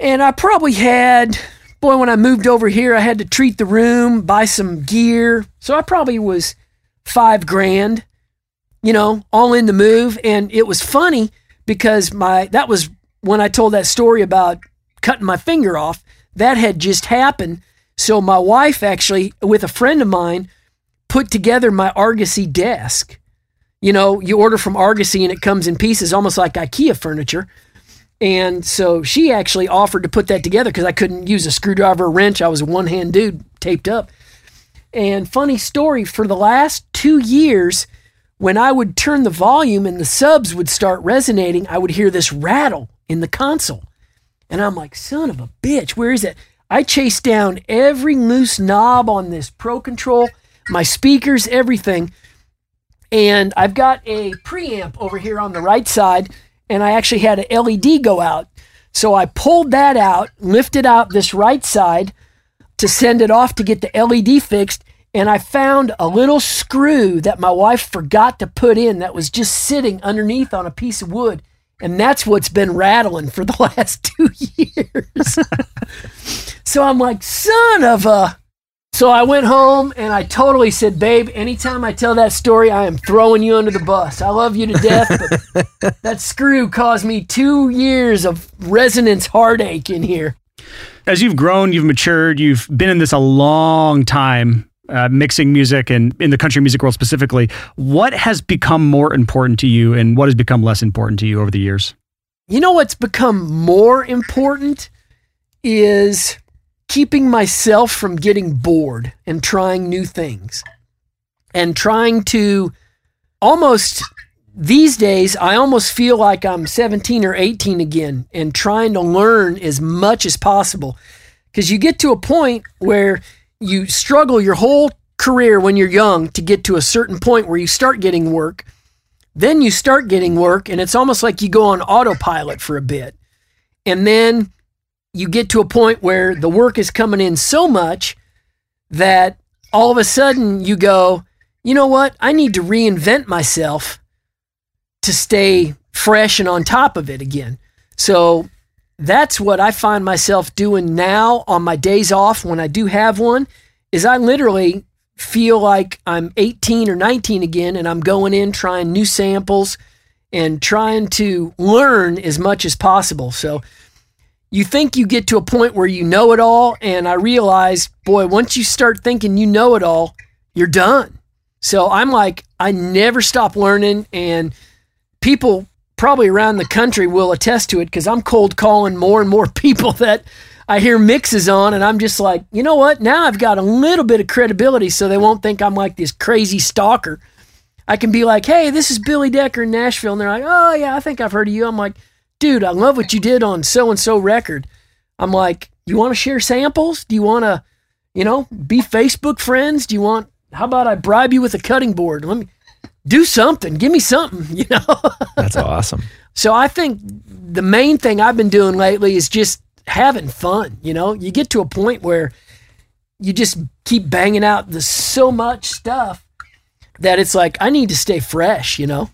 And I probably had, boy, when I moved over here, I had to treat the room, buy some gear. So I probably was five grand, you know, all in the move. And it was funny because my, that was when I told that story about cutting my finger off. That had just happened. So my wife actually, with a friend of mine, put together my Argosy desk. You know, you order from Argosy and it comes in pieces, almost like IKEA furniture. And so she actually offered to put that together because I couldn't use a screwdriver or wrench. I was a one hand dude taped up. And funny story for the last two years, when I would turn the volume and the subs would start resonating, I would hear this rattle in the console. And I'm like, son of a bitch, where is it? I chased down every loose knob on this Pro Control, my speakers, everything. And I've got a preamp over here on the right side and I actually had an LED go out. So I pulled that out, lifted out this right side to send it off to get the LED fixed. And I found a little screw that my wife forgot to put in that was just sitting underneath on a piece of wood. And that's what's been rattling for the last two years. so I'm like, son of a. So I went home and I totally said, Babe, anytime I tell that story, I am throwing you under the bus. I love you to death, but that screw caused me two years of resonance heartache in here. As you've grown, you've matured, you've been in this a long time. Uh, mixing music and in the country music world specifically, what has become more important to you and what has become less important to you over the years? You know what's become more important is keeping myself from getting bored and trying new things. And trying to almost these days I almost feel like I'm 17 or 18 again and trying to learn as much as possible. Because you get to a point where you struggle your whole career when you're young to get to a certain point where you start getting work. Then you start getting work and it's almost like you go on autopilot for a bit. And then you get to a point where the work is coming in so much that all of a sudden you go, you know what? I need to reinvent myself to stay fresh and on top of it again. So that's what I find myself doing now on my days off when I do have one is I literally feel like I'm 18 or 19 again and I'm going in trying new samples and trying to learn as much as possible. So you think you get to a point where you know it all. And I realized, boy, once you start thinking you know it all, you're done. So I'm like, I never stop learning. And people probably around the country will attest to it because I'm cold calling more and more people that I hear mixes on. And I'm just like, you know what? Now I've got a little bit of credibility so they won't think I'm like this crazy stalker. I can be like, hey, this is Billy Decker in Nashville. And they're like, oh, yeah, I think I've heard of you. I'm like, dude, I love what you did on so and so record. I'm like, you want to share samples? Do you want to, you know, be Facebook friends? Do you want, how about I bribe you with a cutting board? Let me do something. Give me something, you know? That's awesome. So I think the main thing I've been doing lately is just having fun. You know, you get to a point where you just keep banging out the so much stuff that it's like, I need to stay fresh, you know,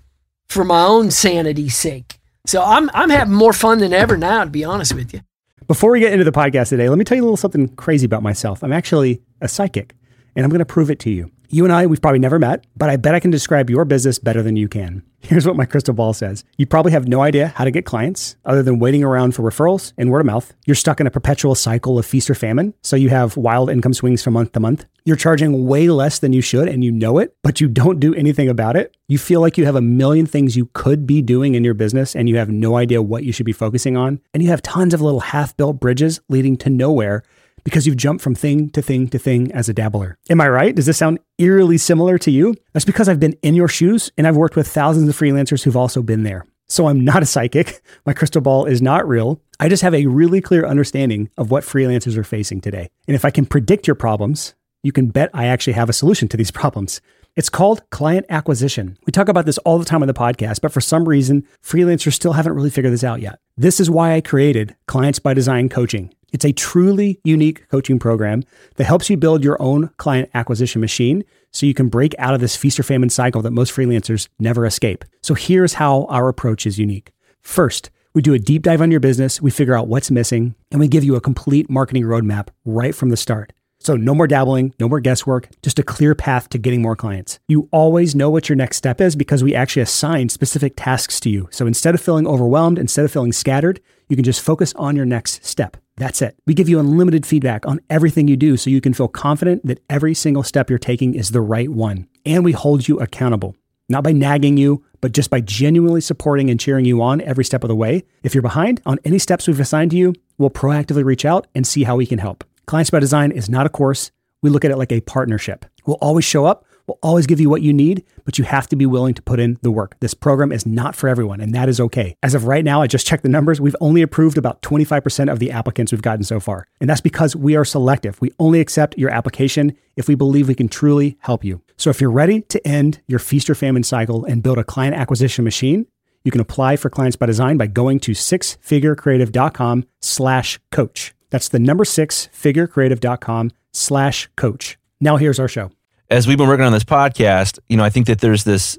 for my own sanity's sake. So I'm I'm having more fun than ever now, to be honest with you. Before we get into the podcast today, let me tell you a little something crazy about myself. I'm actually a psychic, and I'm going to prove it to you. You and I, we've probably never met, but I bet I can describe your business better than you can. Here's what my crystal ball says. You probably have no idea how to get clients other than waiting around for referrals and word of mouth. You're stuck in a perpetual cycle of feast or famine, so you have wild income swings from month to month. You're charging way less than you should and you know it, but you don't do anything about it. You feel like you have a million things you could be doing in your business and you have no idea what you should be focusing on. And you have tons of little half built bridges leading to nowhere because you've jumped from thing to thing to thing as a dabbler. Am I right? Does this sound eerily similar to you? That's because I've been in your shoes and I've worked with thousands of freelancers who've also been there. So I'm not a psychic. My crystal ball is not real. I just have a really clear understanding of what freelancers are facing today. And if I can predict your problems, you can bet I actually have a solution to these problems. It's called client acquisition. We talk about this all the time on the podcast, but for some reason, freelancers still haven't really figured this out yet. This is why I created Clients by Design Coaching. It's a truly unique coaching program that helps you build your own client acquisition machine so you can break out of this feast or famine cycle that most freelancers never escape. So here's how our approach is unique. First, we do a deep dive on your business, we figure out what's missing, and we give you a complete marketing roadmap right from the start. So, no more dabbling, no more guesswork, just a clear path to getting more clients. You always know what your next step is because we actually assign specific tasks to you. So, instead of feeling overwhelmed, instead of feeling scattered, you can just focus on your next step. That's it. We give you unlimited feedback on everything you do so you can feel confident that every single step you're taking is the right one. And we hold you accountable not by nagging you, but just by genuinely supporting and cheering you on every step of the way. If you're behind on any steps we've assigned to you, we'll proactively reach out and see how we can help. Clients by Design is not a course. We look at it like a partnership. We'll always show up, we'll always give you what you need, but you have to be willing to put in the work. This program is not for everyone, and that is okay. As of right now, I just checked the numbers. We've only approved about 25% of the applicants we've gotten so far. And that's because we are selective. We only accept your application if we believe we can truly help you. So if you're ready to end your feast or famine cycle and build a client acquisition machine, you can apply for Clients by Design by going to sixfigurecreative.com slash coach. That's the number six figurecreative.com slash coach. Now here's our show. As we've been working on this podcast, you know, I think that there's this,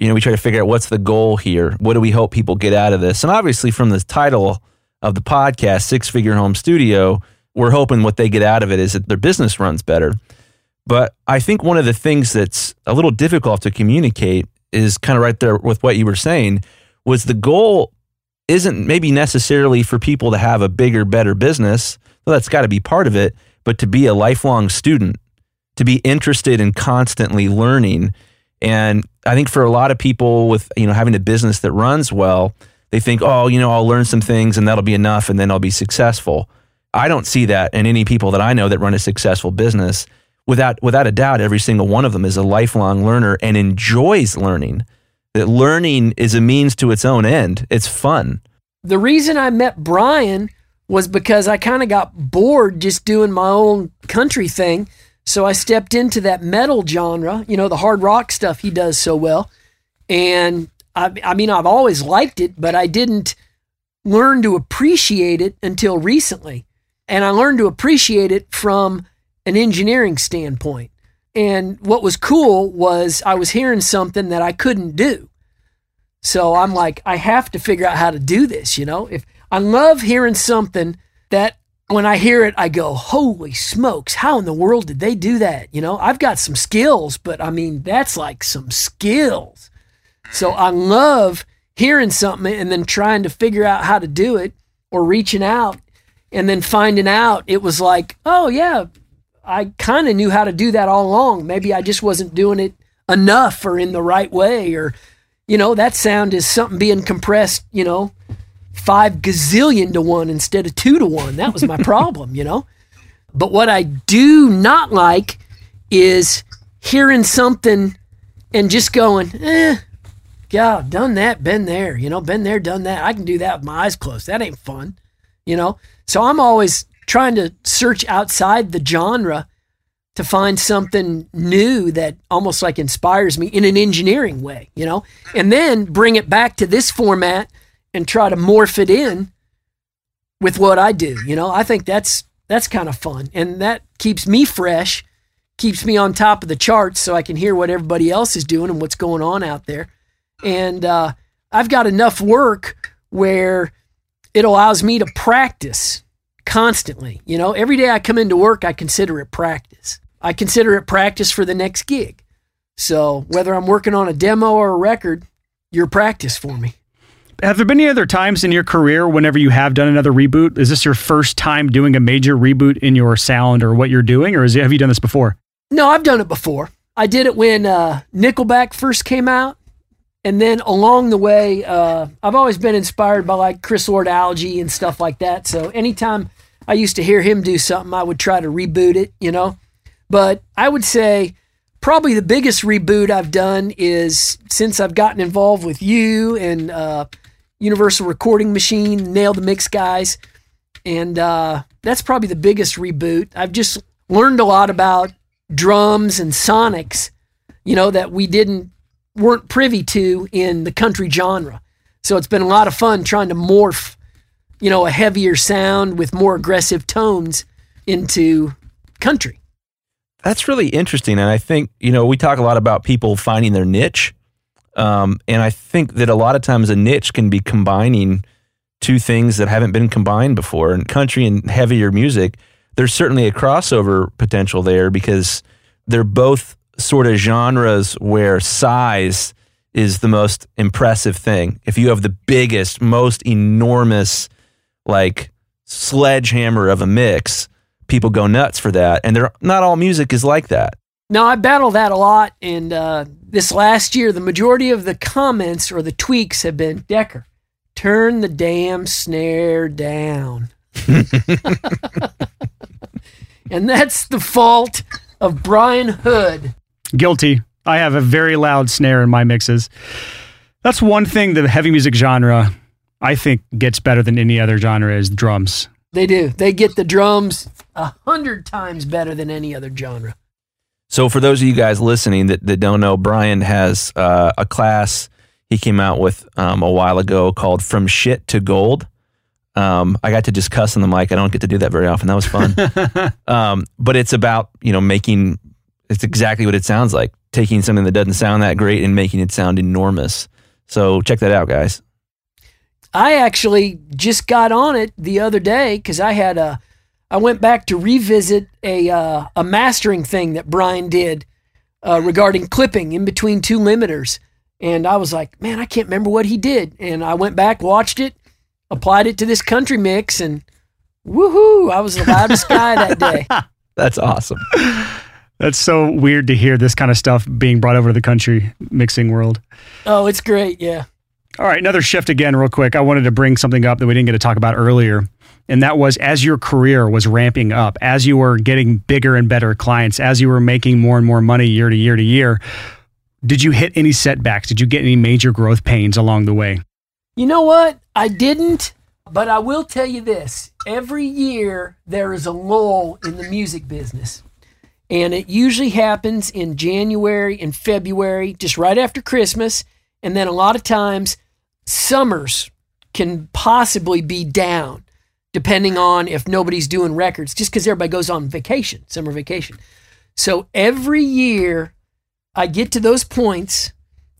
you know, we try to figure out what's the goal here. What do we hope people get out of this? And obviously, from the title of the podcast, Six Figure Home Studio, we're hoping what they get out of it is that their business runs better. But I think one of the things that's a little difficult to communicate is kind of right there with what you were saying was the goal isn't maybe necessarily for people to have a bigger, better business. Well, that's got to be part of it, but to be a lifelong student, to be interested in constantly learning. And I think for a lot of people with, you know, having a business that runs well, they think, oh, you know, I'll learn some things and that'll be enough and then I'll be successful. I don't see that in any people that I know that run a successful business. Without without a doubt, every single one of them is a lifelong learner and enjoys learning. That learning is a means to its own end. It's fun. The reason I met Brian was because I kind of got bored just doing my own country thing. So I stepped into that metal genre, you know, the hard rock stuff he does so well. And I, I mean, I've always liked it, but I didn't learn to appreciate it until recently. And I learned to appreciate it from an engineering standpoint. And what was cool was I was hearing something that I couldn't do. So I'm like, I have to figure out how to do this, you know? If I love hearing something that when I hear it, I go, holy smokes, how in the world did they do that? You know, I've got some skills, but I mean, that's like some skills. So I love hearing something and then trying to figure out how to do it or reaching out and then finding out it was like, oh, yeah, I kind of knew how to do that all along. Maybe I just wasn't doing it enough or in the right way. Or, you know, that sound is something being compressed, you know, five gazillion to one instead of two to one. That was my problem, you know. But what I do not like is hearing something and just going, eh, yeah, done that, been there, you know, been there, done that. I can do that with my eyes closed. That ain't fun, you know. So I'm always trying to search outside the genre to find something new that almost like inspires me in an engineering way, you know, and then bring it back to this format and try to morph it in with what I do. You know, I think that's that's kind of fun, and that keeps me fresh, keeps me on top of the charts, so I can hear what everybody else is doing and what's going on out there. And uh, I've got enough work where it allows me to practice constantly. You know, every day I come into work, I consider it practice. I consider it practice for the next gig. So whether I'm working on a demo or a record, you're practice for me. Have there been any other times in your career whenever you have done another reboot? Is this your first time doing a major reboot in your sound or what you're doing, or is it, have you done this before? No, I've done it before. I did it when uh, Nickelback first came out. And then along the way, uh, I've always been inspired by like Chris Lord-Alge and stuff like that. So anytime I used to hear him do something, I would try to reboot it, you know. But I would say probably the biggest reboot I've done is since I've gotten involved with you and uh, Universal Recording Machine, Nail the Mix guys. And uh, that's probably the biggest reboot. I've just learned a lot about drums and sonics you know, that we didn't weren't privy to in the country genre. So it's been a lot of fun trying to morph, you know, a heavier sound with more aggressive tones into country. That's really interesting. And I think, you know, we talk a lot about people finding their niche. Um, and I think that a lot of times a niche can be combining two things that haven't been combined before. And country and heavier music, there's certainly a crossover potential there because they're both sort of genres where size is the most impressive thing. If you have the biggest, most enormous, like sledgehammer of a mix, people go nuts for that. And they're not all music is like that. No, I battle that a lot. And uh, this last year, the majority of the comments or the tweaks have been Decker, turn the damn snare down. and that's the fault of Brian Hood. Guilty. I have a very loud snare in my mixes. That's one thing the heavy music genre I think gets better than any other genre is drums. They do. They get the drums a hundred times better than any other genre. So, for those of you guys listening that, that don't know, Brian has uh, a class he came out with um, a while ago called From Shit to Gold. Um, I got to just cuss on the mic. I don't get to do that very often. That was fun. um, but it's about, you know, making, it's exactly what it sounds like taking something that doesn't sound that great and making it sound enormous. So, check that out, guys. I actually just got on it the other day because I had a, I went back to revisit a uh, a mastering thing that Brian did uh, regarding clipping in between two limiters, and I was like, man, I can't remember what he did, and I went back, watched it, applied it to this country mix, and woohoo, I was the loudest guy that day. That's awesome. That's so weird to hear this kind of stuff being brought over to the country mixing world. Oh, it's great, yeah. All right, another shift again, real quick. I wanted to bring something up that we didn't get to talk about earlier. And that was as your career was ramping up, as you were getting bigger and better clients, as you were making more and more money year to year to year, did you hit any setbacks? Did you get any major growth pains along the way? You know what? I didn't, but I will tell you this. Every year there is a lull in the music business. And it usually happens in January and February, just right after Christmas. And then a lot of times summers can possibly be down depending on if nobody's doing records, just because everybody goes on vacation, summer vacation. So every year I get to those points,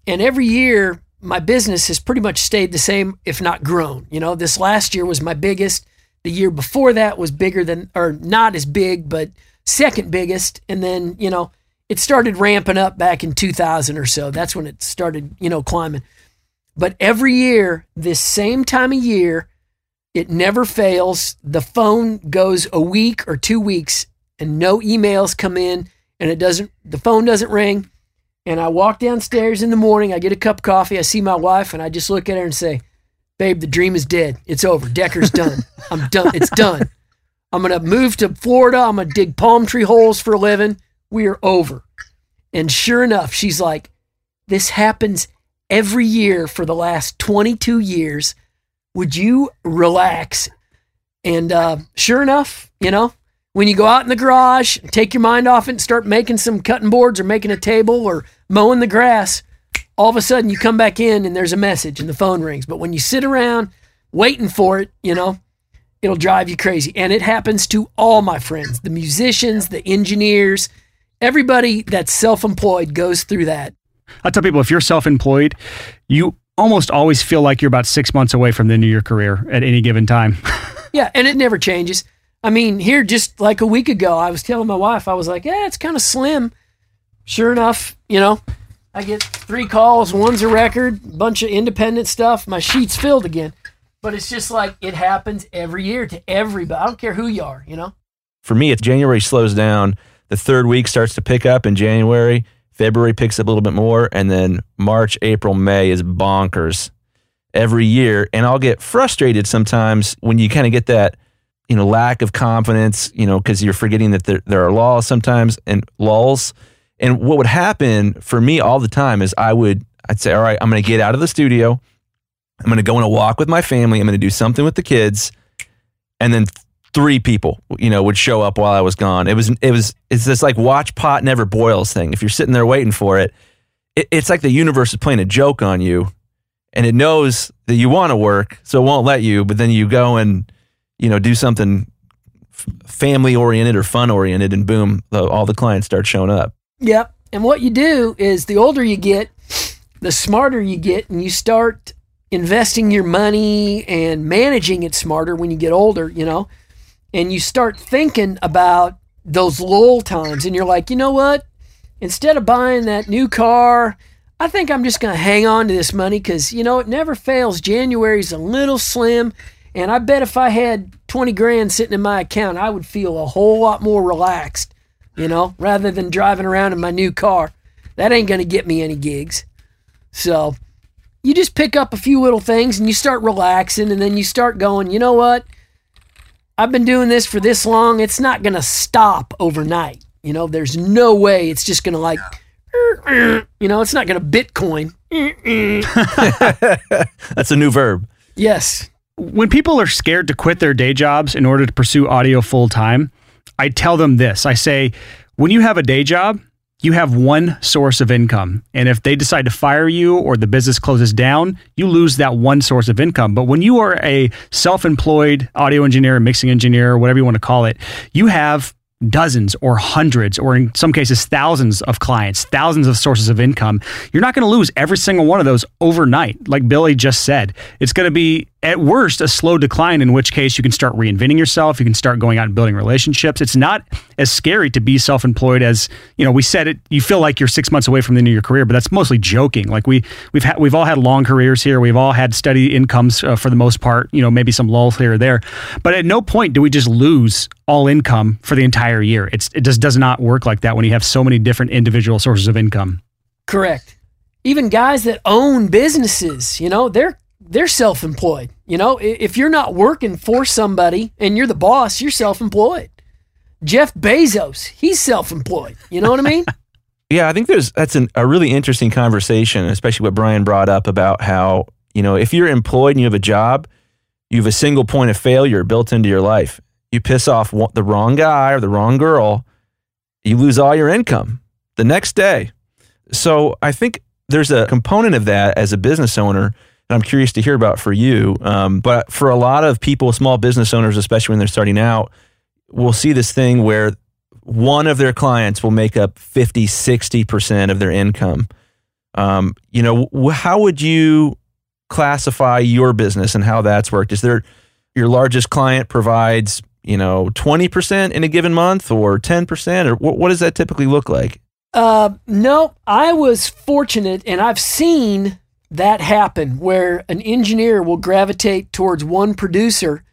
and every year my business has pretty much stayed the same, if not grown. You know, this last year was my biggest. The year before that was bigger than, or not as big, but second biggest. And then, you know, it started ramping up back in 2000 or so. That's when it started, you know, climbing. But every year, this same time of year, it never fails. The phone goes a week or two weeks and no emails come in and it doesn't, the phone doesn't ring. And I walk downstairs in the morning, I get a cup of coffee, I see my wife, and I just look at her and say, Babe, the dream is dead. It's over. Decker's done. I'm done. It's done. I'm going to move to Florida. I'm going to dig palm tree holes for a living. We are over. And sure enough, she's like, This happens every year for the last 22 years. Would you relax? And uh, sure enough, you know, when you go out in the garage, take your mind off it and start making some cutting boards or making a table or mowing the grass, all of a sudden you come back in and there's a message and the phone rings. But when you sit around waiting for it, you know, it'll drive you crazy. And it happens to all my friends, the musicians, the engineers, everybody that's self employed goes through that. I tell people if you're self employed, you almost always feel like you're about six months away from the end of your career at any given time. yeah, and it never changes. I mean, here just like a week ago, I was telling my wife, I was like, yeah, it's kind of slim. Sure enough, you know, I get three calls, one's a record, bunch of independent stuff. My sheet's filled again. But it's just like it happens every year to everybody. I don't care who you are, you know? For me, it's January slows down. The third week starts to pick up in January. February picks up a little bit more, and then March, April, May is bonkers every year. And I'll get frustrated sometimes when you kind of get that, you know, lack of confidence, you know, because you're forgetting that there, there are laws sometimes and lulls. And what would happen for me all the time is I would, I'd say, all right, I'm going to get out of the studio. I'm going to go on a walk with my family. I'm going to do something with the kids. And then three people, you know, would show up while I was gone. It was it was it's this like watch pot never boils thing. If you're sitting there waiting for it, it it's like the universe is playing a joke on you, and it knows that you want to work, so it won't let you. But then you go and you know do something family oriented or fun oriented, and boom, all the clients start showing up. Yep. And what you do is the older you get, the smarter you get, and you start investing your money and managing it smarter when you get older, you know, and you start thinking about those lull times, and you're like, you know what? Instead of buying that new car, I think I'm just going to hang on to this money because, you know, it never fails. January's a little slim. And I bet if I had 20 grand sitting in my account, I would feel a whole lot more relaxed, you know, rather than driving around in my new car. That ain't going to get me any gigs. So you just pick up a few little things and you start relaxing, and then you start going, you know what? I've been doing this for this long. It's not going to stop overnight. You know, there's no way it's just going to like, you know, it's not going to Bitcoin. That's a new verb. Yes. When people are scared to quit their day jobs in order to pursue audio full time, I tell them this I say, when you have a day job, you have one source of income. And if they decide to fire you or the business closes down, you lose that one source of income. But when you are a self employed audio engineer, mixing engineer, whatever you want to call it, you have dozens or hundreds or in some cases thousands of clients, thousands of sources of income. You're not going to lose every single one of those overnight. Like Billy just said, it's going to be at worst a slow decline in which case you can start reinventing yourself. You can start going out and building relationships. It's not as scary to be self-employed as you know we said it you feel like you're six months away from the end of your career but that's mostly joking. Like we we've had we've all had long careers here. We've all had steady incomes uh, for the most part you know maybe some lulls here or there. But at no point do we just lose all income for the entire year. It's it just does not work like that when you have so many different individual sources of income. Correct. Even guys that own businesses you know they're they're self-employed. You know, if you're not working for somebody and you're the boss, you're self-employed. Jeff Bezos, he's self-employed. You know what I mean? yeah, I think there's that's an, a really interesting conversation, especially what Brian brought up about how you know if you're employed and you have a job, you have a single point of failure built into your life. You piss off the wrong guy or the wrong girl, you lose all your income the next day. So I think there's a component of that as a business owner I'm curious to hear about for you. Um, but for a lot of people, small business owners, especially when they're starting out, we'll see this thing where one of their clients will make up 50, 60% of their income. Um, you know, how would you classify your business and how that's worked? Is there your largest client provides, you know, 20% in a given month or 10% or what, what does that typically look like? Uh, no, I was fortunate and I've seen that happen where an engineer will gravitate towards one producer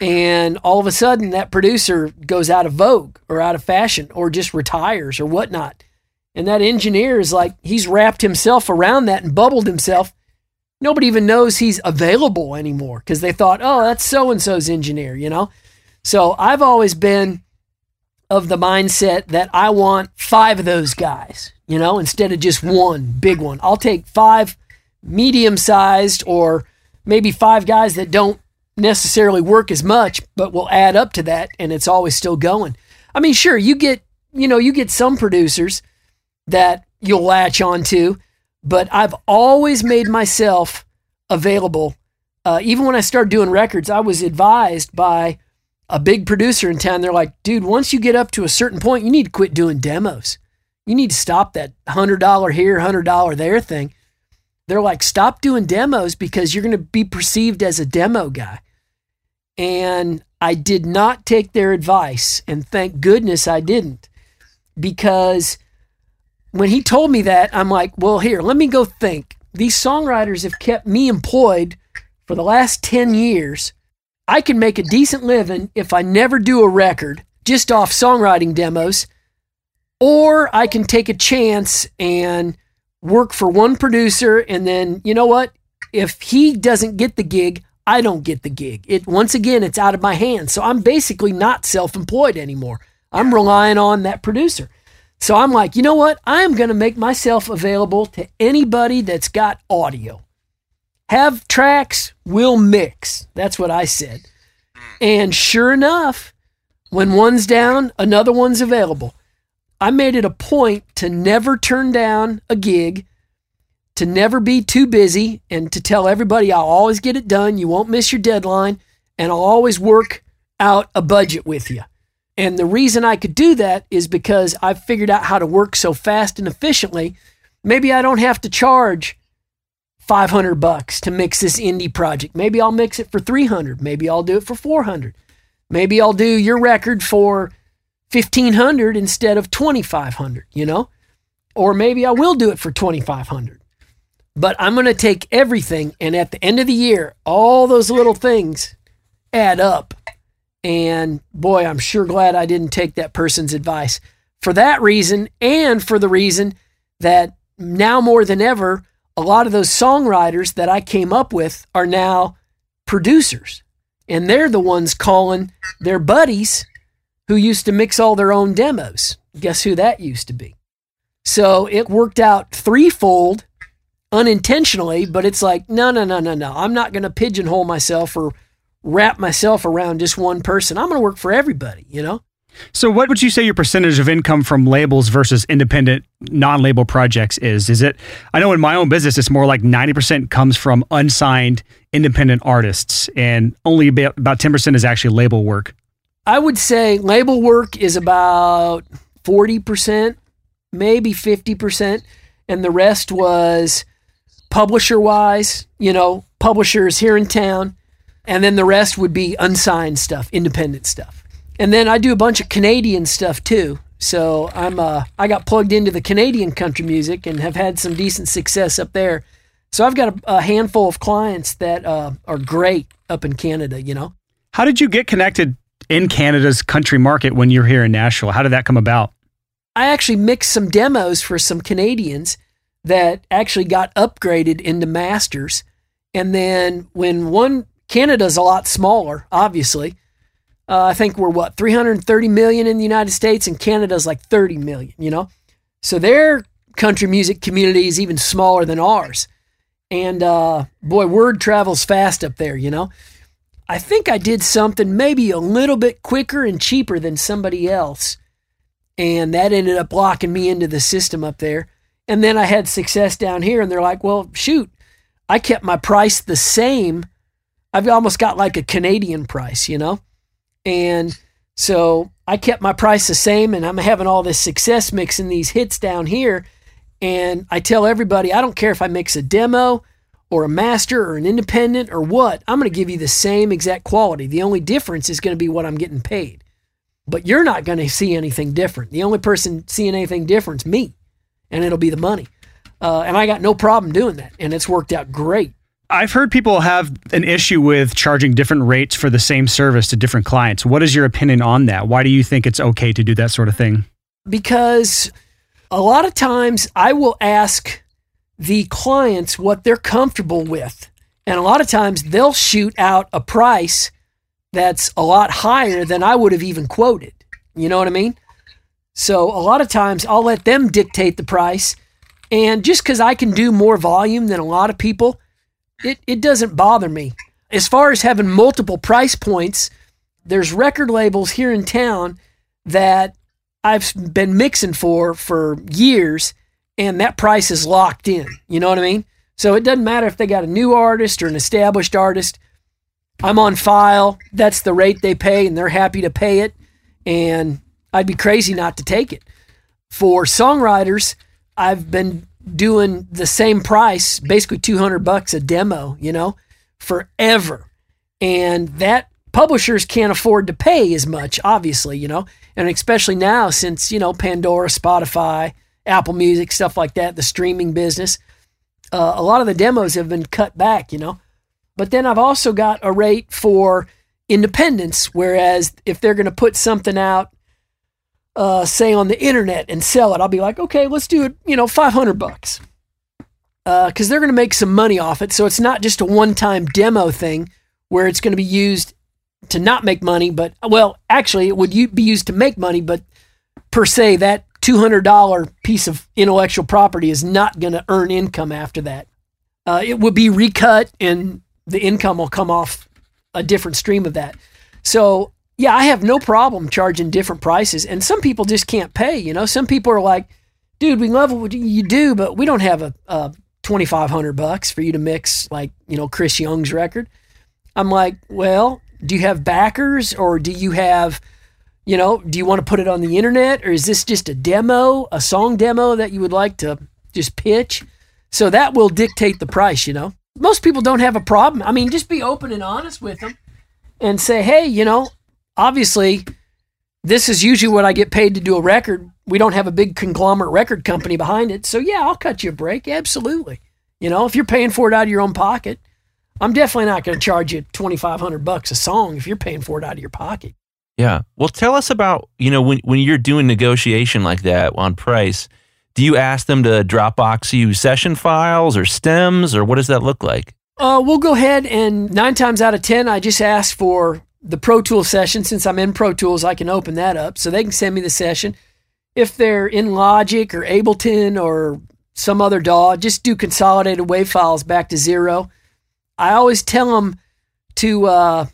and all of a sudden that producer goes out of vogue or out of fashion or just retires or whatnot. And that engineer is like, he's wrapped himself around that and bubbled himself. Nobody even knows he's available anymore because they thought, oh, that's so and so's engineer, you know? So I've always been of the mindset that I want five of those guys, you know, instead of just one big one. I'll take five medium sized or maybe five guys that don't necessarily work as much, but will add up to that and it's always still going. I mean, sure, you get, you know, you get some producers that you'll latch on to, but I've always made myself available. Uh, even when I started doing records, I was advised by a big producer in town. They're like, dude, once you get up to a certain point, you need to quit doing demos. You need to stop that $100 here, $100 there thing they're like, stop doing demos because you're going to be perceived as a demo guy. And I did not take their advice. And thank goodness I didn't. Because when he told me that, I'm like, well, here, let me go think. These songwriters have kept me employed for the last 10 years. I can make a decent living if I never do a record just off songwriting demos, or I can take a chance and work for one producer and then you know what? If he doesn't get the gig i don't get the gig. It once again it's out of my hands. So i'm basically not self-employed anymore. I'm relying on that producer. So i'm like you know what? I'm going to make myself available to anybody that's got audio. Have tracks we'll mix. That's what i said. And sure enough, when one's down, another one's available. I made it a point to never turn down a gig, to never be too busy, and to tell everybody I'll always get it done. You won't miss your deadline, and I'll always work out a budget with you. And the reason I could do that is because I've figured out how to work so fast and efficiently. Maybe I don't have to charge 500 bucks to mix this indie project. Maybe I'll mix it for 300. Maybe I'll do it for 400. Maybe I'll do your record for 1500 instead of 2500, you know? Or maybe I will do it for 2500. But I'm going to take everything and at the end of the year, all those little things add up. And boy, I'm sure glad I didn't take that person's advice for that reason and for the reason that now more than ever, a lot of those songwriters that I came up with are now producers. And they're the ones calling their buddies who used to mix all their own demos. Guess who that used to be? So it worked out threefold unintentionally, but it's like, no, no, no, no, no. I'm not going to pigeonhole myself or wrap myself around just one person. I'm going to work for everybody, you know? So, what would you say your percentage of income from labels versus independent non label projects is? Is it, I know in my own business, it's more like 90% comes from unsigned independent artists, and only about, about 10% is actually label work. I would say label work is about 40%, maybe 50%, and the rest was publisher wise, you know, publishers here in town, and then the rest would be unsigned stuff, independent stuff. And then I do a bunch of Canadian stuff too. So I'm uh I got plugged into the Canadian country music and have had some decent success up there. So I've got a, a handful of clients that uh, are great up in Canada. You know. How did you get connected in Canada's country market when you're here in Nashville? How did that come about? I actually mixed some demos for some Canadians that actually got upgraded into masters. And then when one Canada's a lot smaller, obviously. Uh, I think we're what 330 million in the United States, and Canada's like 30 million. You know, so their country music community is even smaller than ours. And uh, boy, word travels fast up there. You know, I think I did something maybe a little bit quicker and cheaper than somebody else, and that ended up locking me into the system up there. And then I had success down here, and they're like, "Well, shoot, I kept my price the same." I've almost got like a Canadian price, you know? And so I kept my price the same and I'm having all this success mixing these hits down here. And I tell everybody, I don't care if I mix a demo or a master or an independent or what, I'm going to give you the same exact quality. The only difference is going to be what I'm getting paid. But you're not going to see anything different. The only person seeing anything different is me, and it'll be the money. Uh, and I got no problem doing that. And it's worked out great. I've heard people have an issue with charging different rates for the same service to different clients. What is your opinion on that? Why do you think it's okay to do that sort of thing? Because a lot of times I will ask the clients what they're comfortable with. And a lot of times they'll shoot out a price that's a lot higher than I would have even quoted. You know what I mean? So a lot of times I'll let them dictate the price. And just because I can do more volume than a lot of people, it, it doesn't bother me. As far as having multiple price points, there's record labels here in town that I've been mixing for for years, and that price is locked in. You know what I mean? So it doesn't matter if they got a new artist or an established artist. I'm on file. That's the rate they pay, and they're happy to pay it. And I'd be crazy not to take it. For songwriters, I've been doing the same price, basically 200 bucks a demo, you know, forever. And that publishers can't afford to pay as much, obviously, you know, and especially now since, you know, Pandora, Spotify, Apple Music, stuff like that, the streaming business, uh, a lot of the demos have been cut back, you know. But then I've also got a rate for independence, whereas if they're going to put something out uh, say on the internet and sell it, I'll be like, okay, let's do it, you know, 500 bucks. Because uh, they're going to make some money off it. So it's not just a one time demo thing where it's going to be used to not make money, but, well, actually, it would be used to make money, but per se, that $200 piece of intellectual property is not going to earn income after that. Uh, it will be recut and the income will come off a different stream of that. So yeah, I have no problem charging different prices. And some people just can't pay. You know, some people are like, dude, we love what you do, but we don't have a, a 2500 bucks for you to mix like, you know, Chris Young's record. I'm like, well, do you have backers or do you have, you know, do you want to put it on the internet or is this just a demo, a song demo that you would like to just pitch? So that will dictate the price, you know. Most people don't have a problem. I mean, just be open and honest with them and say, hey, you know, obviously, this is usually what I get paid to do a record. We don't have a big conglomerate record company behind it. So, yeah, I'll cut you a break. Absolutely. You know, if you're paying for it out of your own pocket, I'm definitely not going to charge you 2500 bucks a song if you're paying for it out of your pocket. Yeah. Well, tell us about, you know, when, when you're doing negotiation like that on price, do you ask them to Dropbox you session files or stems or what does that look like? Uh, we'll go ahead and nine times out of 10, I just ask for the Pro Tools session. Since I'm in Pro Tools, I can open that up so they can send me the session. If they're in Logic or Ableton or some other DAW, just do consolidated WAV files back to zero. I always tell them to, uh,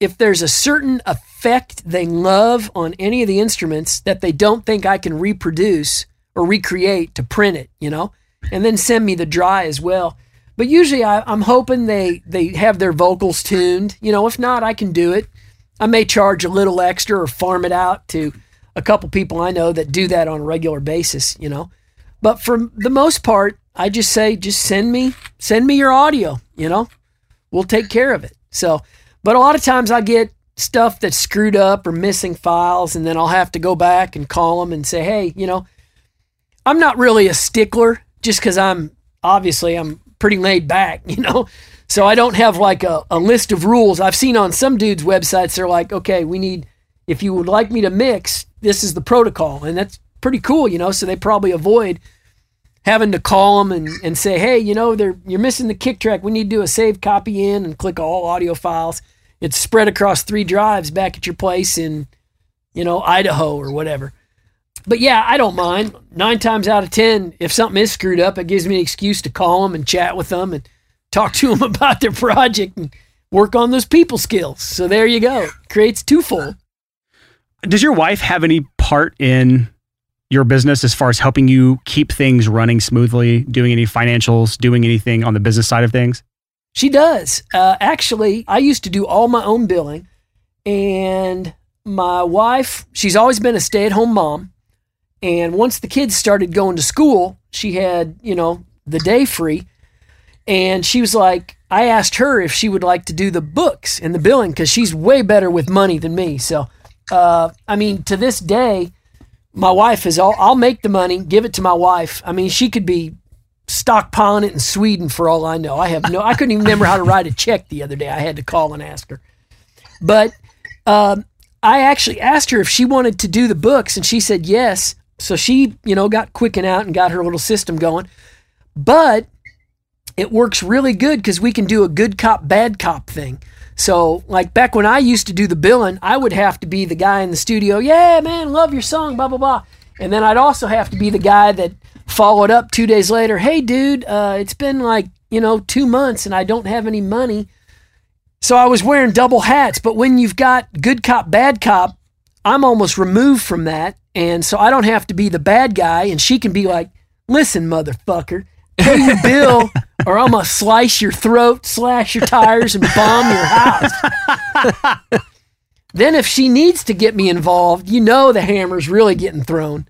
if there's a certain effect they love on any of the instruments that they don't think I can reproduce or recreate to print it, you know, and then send me the dry as well. But usually I, am hoping they they have their vocals tuned. You know, if not, I can do it. I may charge a little extra or farm it out to a couple people I know that do that on a regular basis. You know, but for the most part, I just say just send me send me your audio. You know, we'll take care of it. So, but a lot of times I get stuff that's screwed up or missing files, and then I'll have to go back and call them and say, hey, you know, I'm not really a stickler just because I'm obviously I'm pretty laid back, you know. So I don't have like a, a list of rules. I've seen on some dudes' websites, they're like, okay, we need, if you would like me to mix, this is the protocol. And that's pretty cool, you know. So they probably avoid having to call them and, and say, hey, you know, they're, you're missing the kick track. We need to do a save copy in and click all audio files. It's spread across three drives back at your place in, you know, Idaho or whatever but yeah, I don't mind. Nine times out of 10, if something is screwed up, it gives me an excuse to call them and chat with them and talk to them about their project and work on those people skills. So there you go. Creates twofold. Does your wife have any part in your business as far as helping you keep things running smoothly, doing any financials, doing anything on the business side of things? She does. Uh, actually, I used to do all my own billing, and my wife, she's always been a stay at home mom. And once the kids started going to school, she had, you know, the day free. And she was like, I asked her if she would like to do the books and the billing because she's way better with money than me. So, uh, I mean, to this day, my wife is all, I'll make the money, give it to my wife. I mean, she could be stockpiling it in Sweden for all I know. I have no, I couldn't even remember how to write a check the other day. I had to call and ask her. But um, I actually asked her if she wanted to do the books, and she said yes. So she, you know, got Quicken out and got her little system going. But it works really good because we can do a good cop, bad cop thing. So, like back when I used to do the billing, I would have to be the guy in the studio, yeah, man, love your song, blah, blah, blah. And then I'd also have to be the guy that followed up two days later, hey, dude, uh, it's been like, you know, two months and I don't have any money. So I was wearing double hats. But when you've got good cop, bad cop, I'm almost removed from that. And so I don't have to be the bad guy. And she can be like, listen, motherfucker, pay your bill or I'm going to slice your throat, slash your tires, and bomb your house. then if she needs to get me involved, you know the hammer's really getting thrown.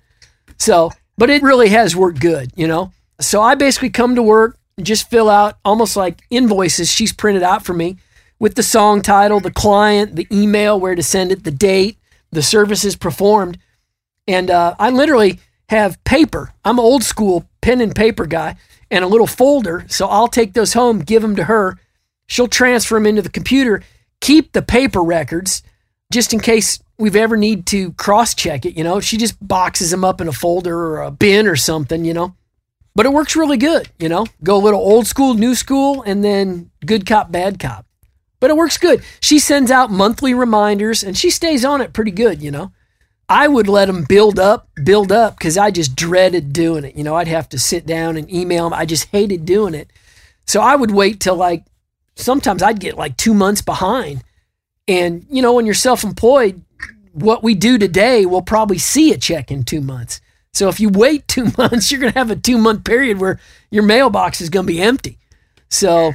So, but it really has worked good, you know? So I basically come to work and just fill out almost like invoices she's printed out for me with the song title, the client, the email, where to send it, the date, the services performed. And uh, I literally have paper. I'm old school pen and paper guy and a little folder. So I'll take those home, give them to her. She'll transfer them into the computer, keep the paper records just in case we've ever need to cross check it. You know, she just boxes them up in a folder or a bin or something, you know. But it works really good, you know. Go a little old school, new school, and then good cop, bad cop. But it works good. She sends out monthly reminders and she stays on it pretty good, you know. I would let them build up, build up, because I just dreaded doing it. You know, I'd have to sit down and email them. I just hated doing it. So I would wait till like sometimes I'd get like two months behind. And, you know, when you're self employed, what we do today, we'll probably see a check in two months. So if you wait two months, you're going to have a two month period where your mailbox is going to be empty. So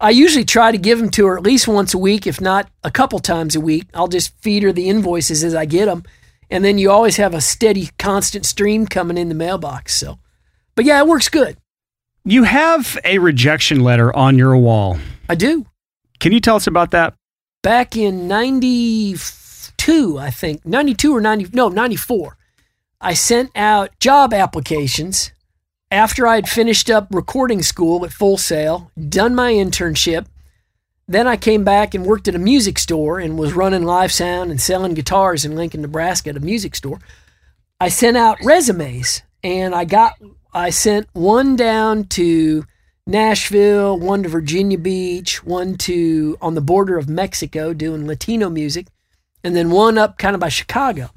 I usually try to give them to her at least once a week, if not a couple times a week. I'll just feed her the invoices as I get them. And then you always have a steady, constant stream coming in the mailbox. So, but yeah, it works good. You have a rejection letter on your wall. I do. Can you tell us about that? Back in 92, I think, 92 or 90, no, 94, I sent out job applications after I had finished up recording school at Full Sail, done my internship. Then I came back and worked at a music store and was running live sound and selling guitars in Lincoln, Nebraska at a music store. I sent out resumes and I got I sent one down to Nashville, one to Virginia Beach, one to on the border of Mexico doing Latino music, and then one up kind of by Chicago.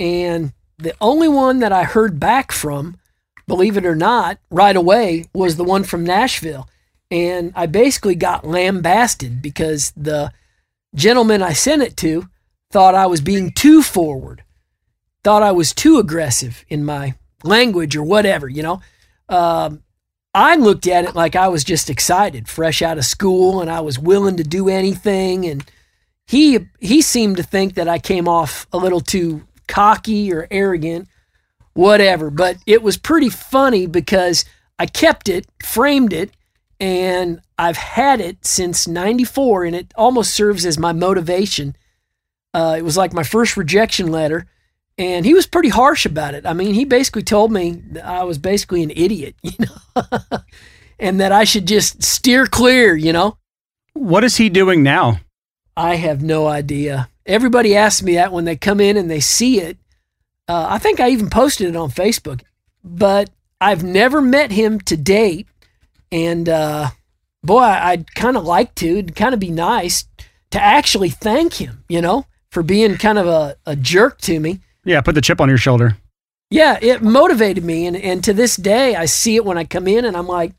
And the only one that I heard back from, believe it or not, right away was the one from Nashville. And I basically got lambasted because the gentleman I sent it to thought I was being too forward, thought I was too aggressive in my language or whatever, you know. Um, I looked at it like I was just excited, fresh out of school, and I was willing to do anything. And he he seemed to think that I came off a little too cocky or arrogant, whatever. But it was pretty funny because I kept it, framed it, and I've had it since '94, and it almost serves as my motivation. Uh, it was like my first rejection letter and he was pretty harsh about it. I mean, he basically told me I was basically an idiot, you know, and that I should just steer clear, you know. What is he doing now? I have no idea. Everybody asks me that when they come in and they see it. Uh, I think I even posted it on Facebook, but I've never met him to date. And uh, boy, I'd kind of like to. It'd kind of be nice to actually thank him, you know, for being kind of a, a jerk to me. Yeah, put the chip on your shoulder. Yeah, it motivated me, and and to this day, I see it when I come in, and I'm like,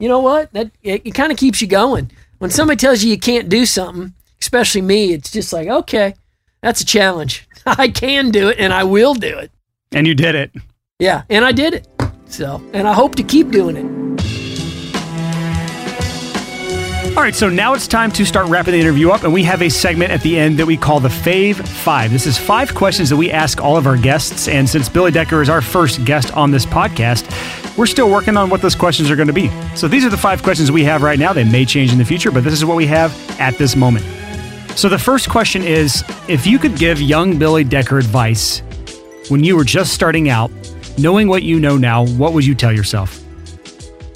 you know what? That it, it kind of keeps you going. When somebody tells you you can't do something, especially me, it's just like, okay, that's a challenge. I can do it, and I will do it. And you did it. Yeah, and I did it. So, and I hope to keep doing it. All right, so now it's time to start wrapping the interview up, and we have a segment at the end that we call the Fave Five. This is five questions that we ask all of our guests, and since Billy Decker is our first guest on this podcast, we're still working on what those questions are going to be. So these are the five questions we have right now. They may change in the future, but this is what we have at this moment. So the first question is if you could give young Billy Decker advice when you were just starting out, knowing what you know now, what would you tell yourself?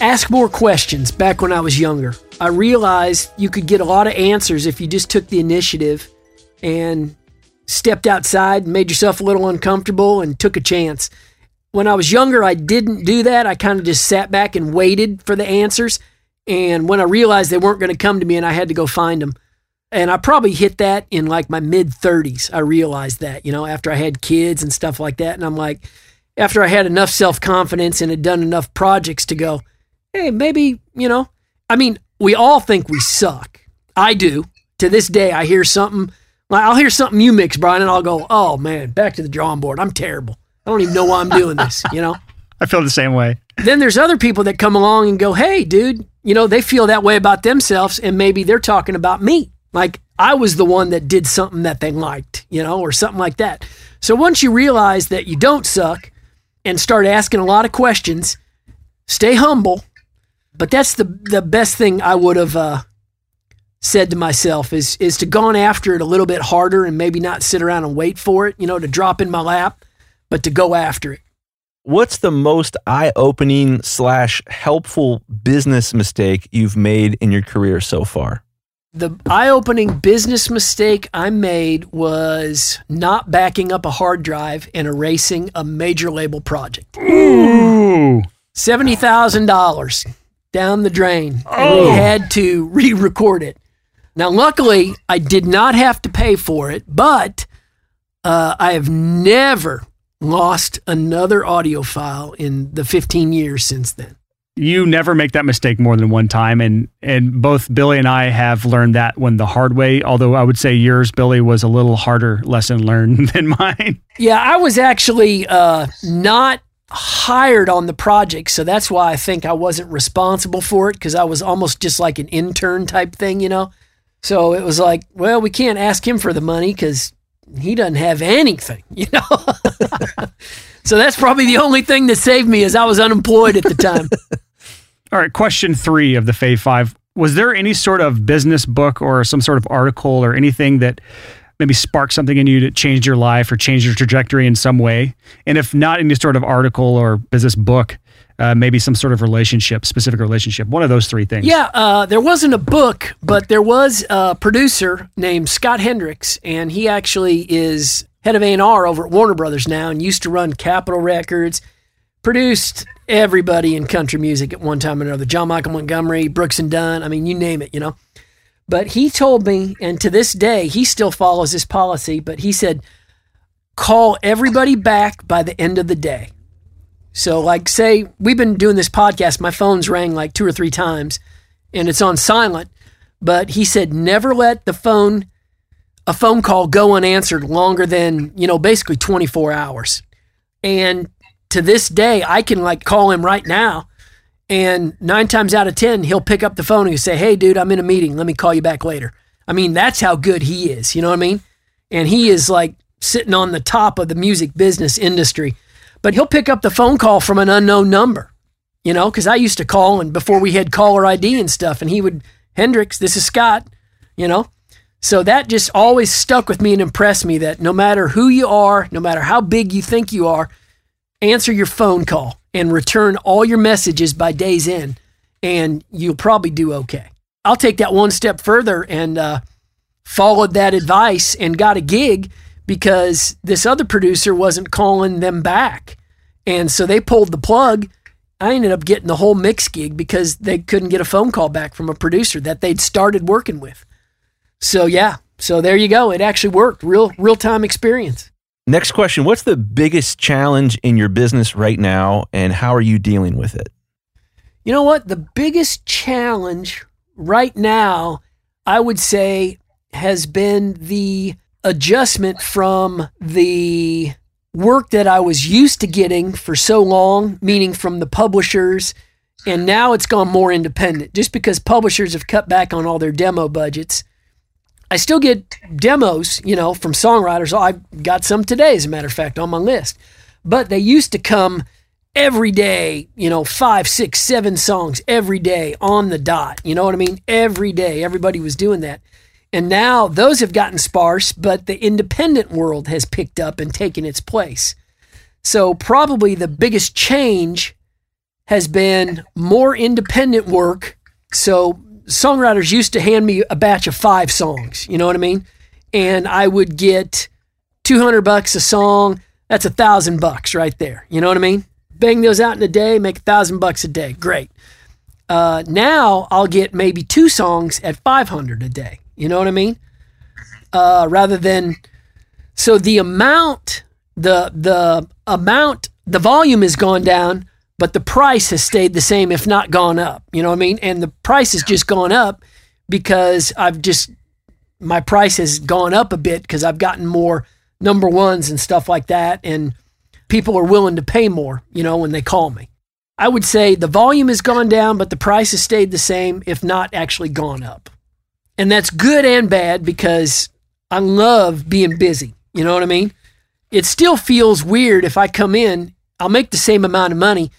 Ask more questions back when I was younger. I realized you could get a lot of answers if you just took the initiative and stepped outside and made yourself a little uncomfortable and took a chance. When I was younger, I didn't do that. I kind of just sat back and waited for the answers. And when I realized they weren't going to come to me and I had to go find them, and I probably hit that in like my mid 30s. I realized that, you know, after I had kids and stuff like that. And I'm like, after I had enough self confidence and had done enough projects to go, hey, maybe, you know, I mean, we all think we suck. I do. To this day, I hear something. like I'll hear something you mix, Brian, and I'll go, "Oh man, back to the drawing board. I'm terrible. I don't even know why I'm doing this." You know. I feel the same way. Then there's other people that come along and go, "Hey, dude, you know they feel that way about themselves, and maybe they're talking about me. Like I was the one that did something that they liked, you know, or something like that." So once you realize that you don't suck, and start asking a lot of questions, stay humble but that's the the best thing I would have uh, said to myself is is to gone after it a little bit harder and maybe not sit around and wait for it, you know, to drop in my lap, but to go after it. What's the most eye opening slash helpful business mistake you've made in your career so far? The eye opening business mistake I made was not backing up a hard drive and erasing a major label project. Ooh. $70,000 down the drain. Oh. And we had to re record it. Now, luckily, I did not have to pay for it, but uh, I have never lost another audio file in the 15 years since then. You never make that mistake more than one time and and both Billy and I have learned that one the hard way although I would say yours Billy was a little harder lesson learned than mine. Yeah, I was actually uh, not hired on the project, so that's why I think I wasn't responsible for it because I was almost just like an intern type thing, you know. So it was like, well, we can't ask him for the money because he doesn't have anything, you know. so that's probably the only thing that saved me is I was unemployed at the time. All right, question three of the Fave Five. Was there any sort of business book or some sort of article or anything that maybe sparked something in you that changed your life or changed your trajectory in some way? And if not any sort of article or business book, uh, maybe some sort of relationship, specific relationship, one of those three things. Yeah, uh, there wasn't a book, but there was a producer named Scott Hendricks, and he actually is head of A&R over at Warner Brothers now and used to run Capitol Records, produced everybody in country music at one time or another. John Michael Montgomery, Brooks and Dunn, I mean, you name it, you know. But he told me, and to this day, he still follows this policy, but he said, call everybody back by the end of the day. So, like, say we've been doing this podcast, my phone's rang like two or three times and it's on silent. But he said, never let the phone, a phone call go unanswered longer than, you know, basically 24 hours. And to this day, I can like call him right now. And nine times out of 10, he'll pick up the phone and say, Hey, dude, I'm in a meeting. Let me call you back later. I mean, that's how good he is. You know what I mean? And he is like sitting on the top of the music business industry but he'll pick up the phone call from an unknown number, you know, because I used to call and before we had caller ID and stuff, and he would, Hendricks, this is Scott, you know. So that just always stuck with me and impressed me that no matter who you are, no matter how big you think you are, answer your phone call and return all your messages by day's end, and you'll probably do okay. I'll take that one step further and uh, followed that advice and got a gig because this other producer wasn't calling them back. And so they pulled the plug. I ended up getting the whole mix gig because they couldn't get a phone call back from a producer that they'd started working with. So yeah, so there you go. It actually worked. Real real time experience. Next question, what's the biggest challenge in your business right now and how are you dealing with it? You know what? The biggest challenge right now, I would say, has been the adjustment from the work that I was used to getting for so long, meaning from the publishers, and now it's gone more independent just because publishers have cut back on all their demo budgets. I still get demos, you know, from songwriters. Oh, I've got some today, as a matter of fact, on my list. But they used to come every day, you know, five, six, seven songs every day on the dot. You know what I mean? Every day, everybody was doing that. And now those have gotten sparse, but the independent world has picked up and taken its place. So, probably the biggest change has been more independent work. So, songwriters used to hand me a batch of five songs, you know what I mean? And I would get 200 bucks a song. That's a thousand bucks right there. You know what I mean? Bang those out in a day, make a thousand bucks a day. Great. Uh, now I'll get maybe two songs at 500 a day. You know what I mean? Uh, rather than so the amount, the the amount, the volume has gone down, but the price has stayed the same, if not gone up. You know what I mean? And the price has just gone up because I've just my price has gone up a bit because I've gotten more number ones and stuff like that, and people are willing to pay more. You know when they call me. I would say the volume has gone down, but the price has stayed the same, if not actually gone up. And that's good and bad because I love being busy. You know what I mean? It still feels weird if I come in, I'll make the same amount of money,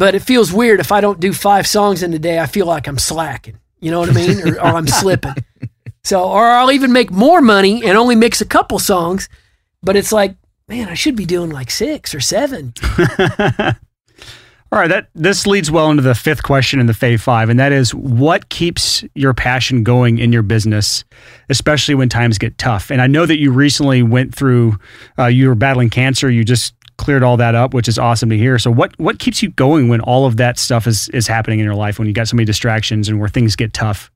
but it feels weird if I don't do five songs in a day. I feel like I'm slacking. You know what I mean? or, or I'm slipping. So, or I'll even make more money and only mix a couple songs, but it's like, man, I should be doing like six or seven. All right, that this leads well into the fifth question in the Fave Five, and that is what keeps your passion going in your business, especially when times get tough. And I know that you recently went through, uh, you were battling cancer. You just cleared all that up, which is awesome to hear. So, what what keeps you going when all of that stuff is is happening in your life? When you got so many distractions and where things get tough?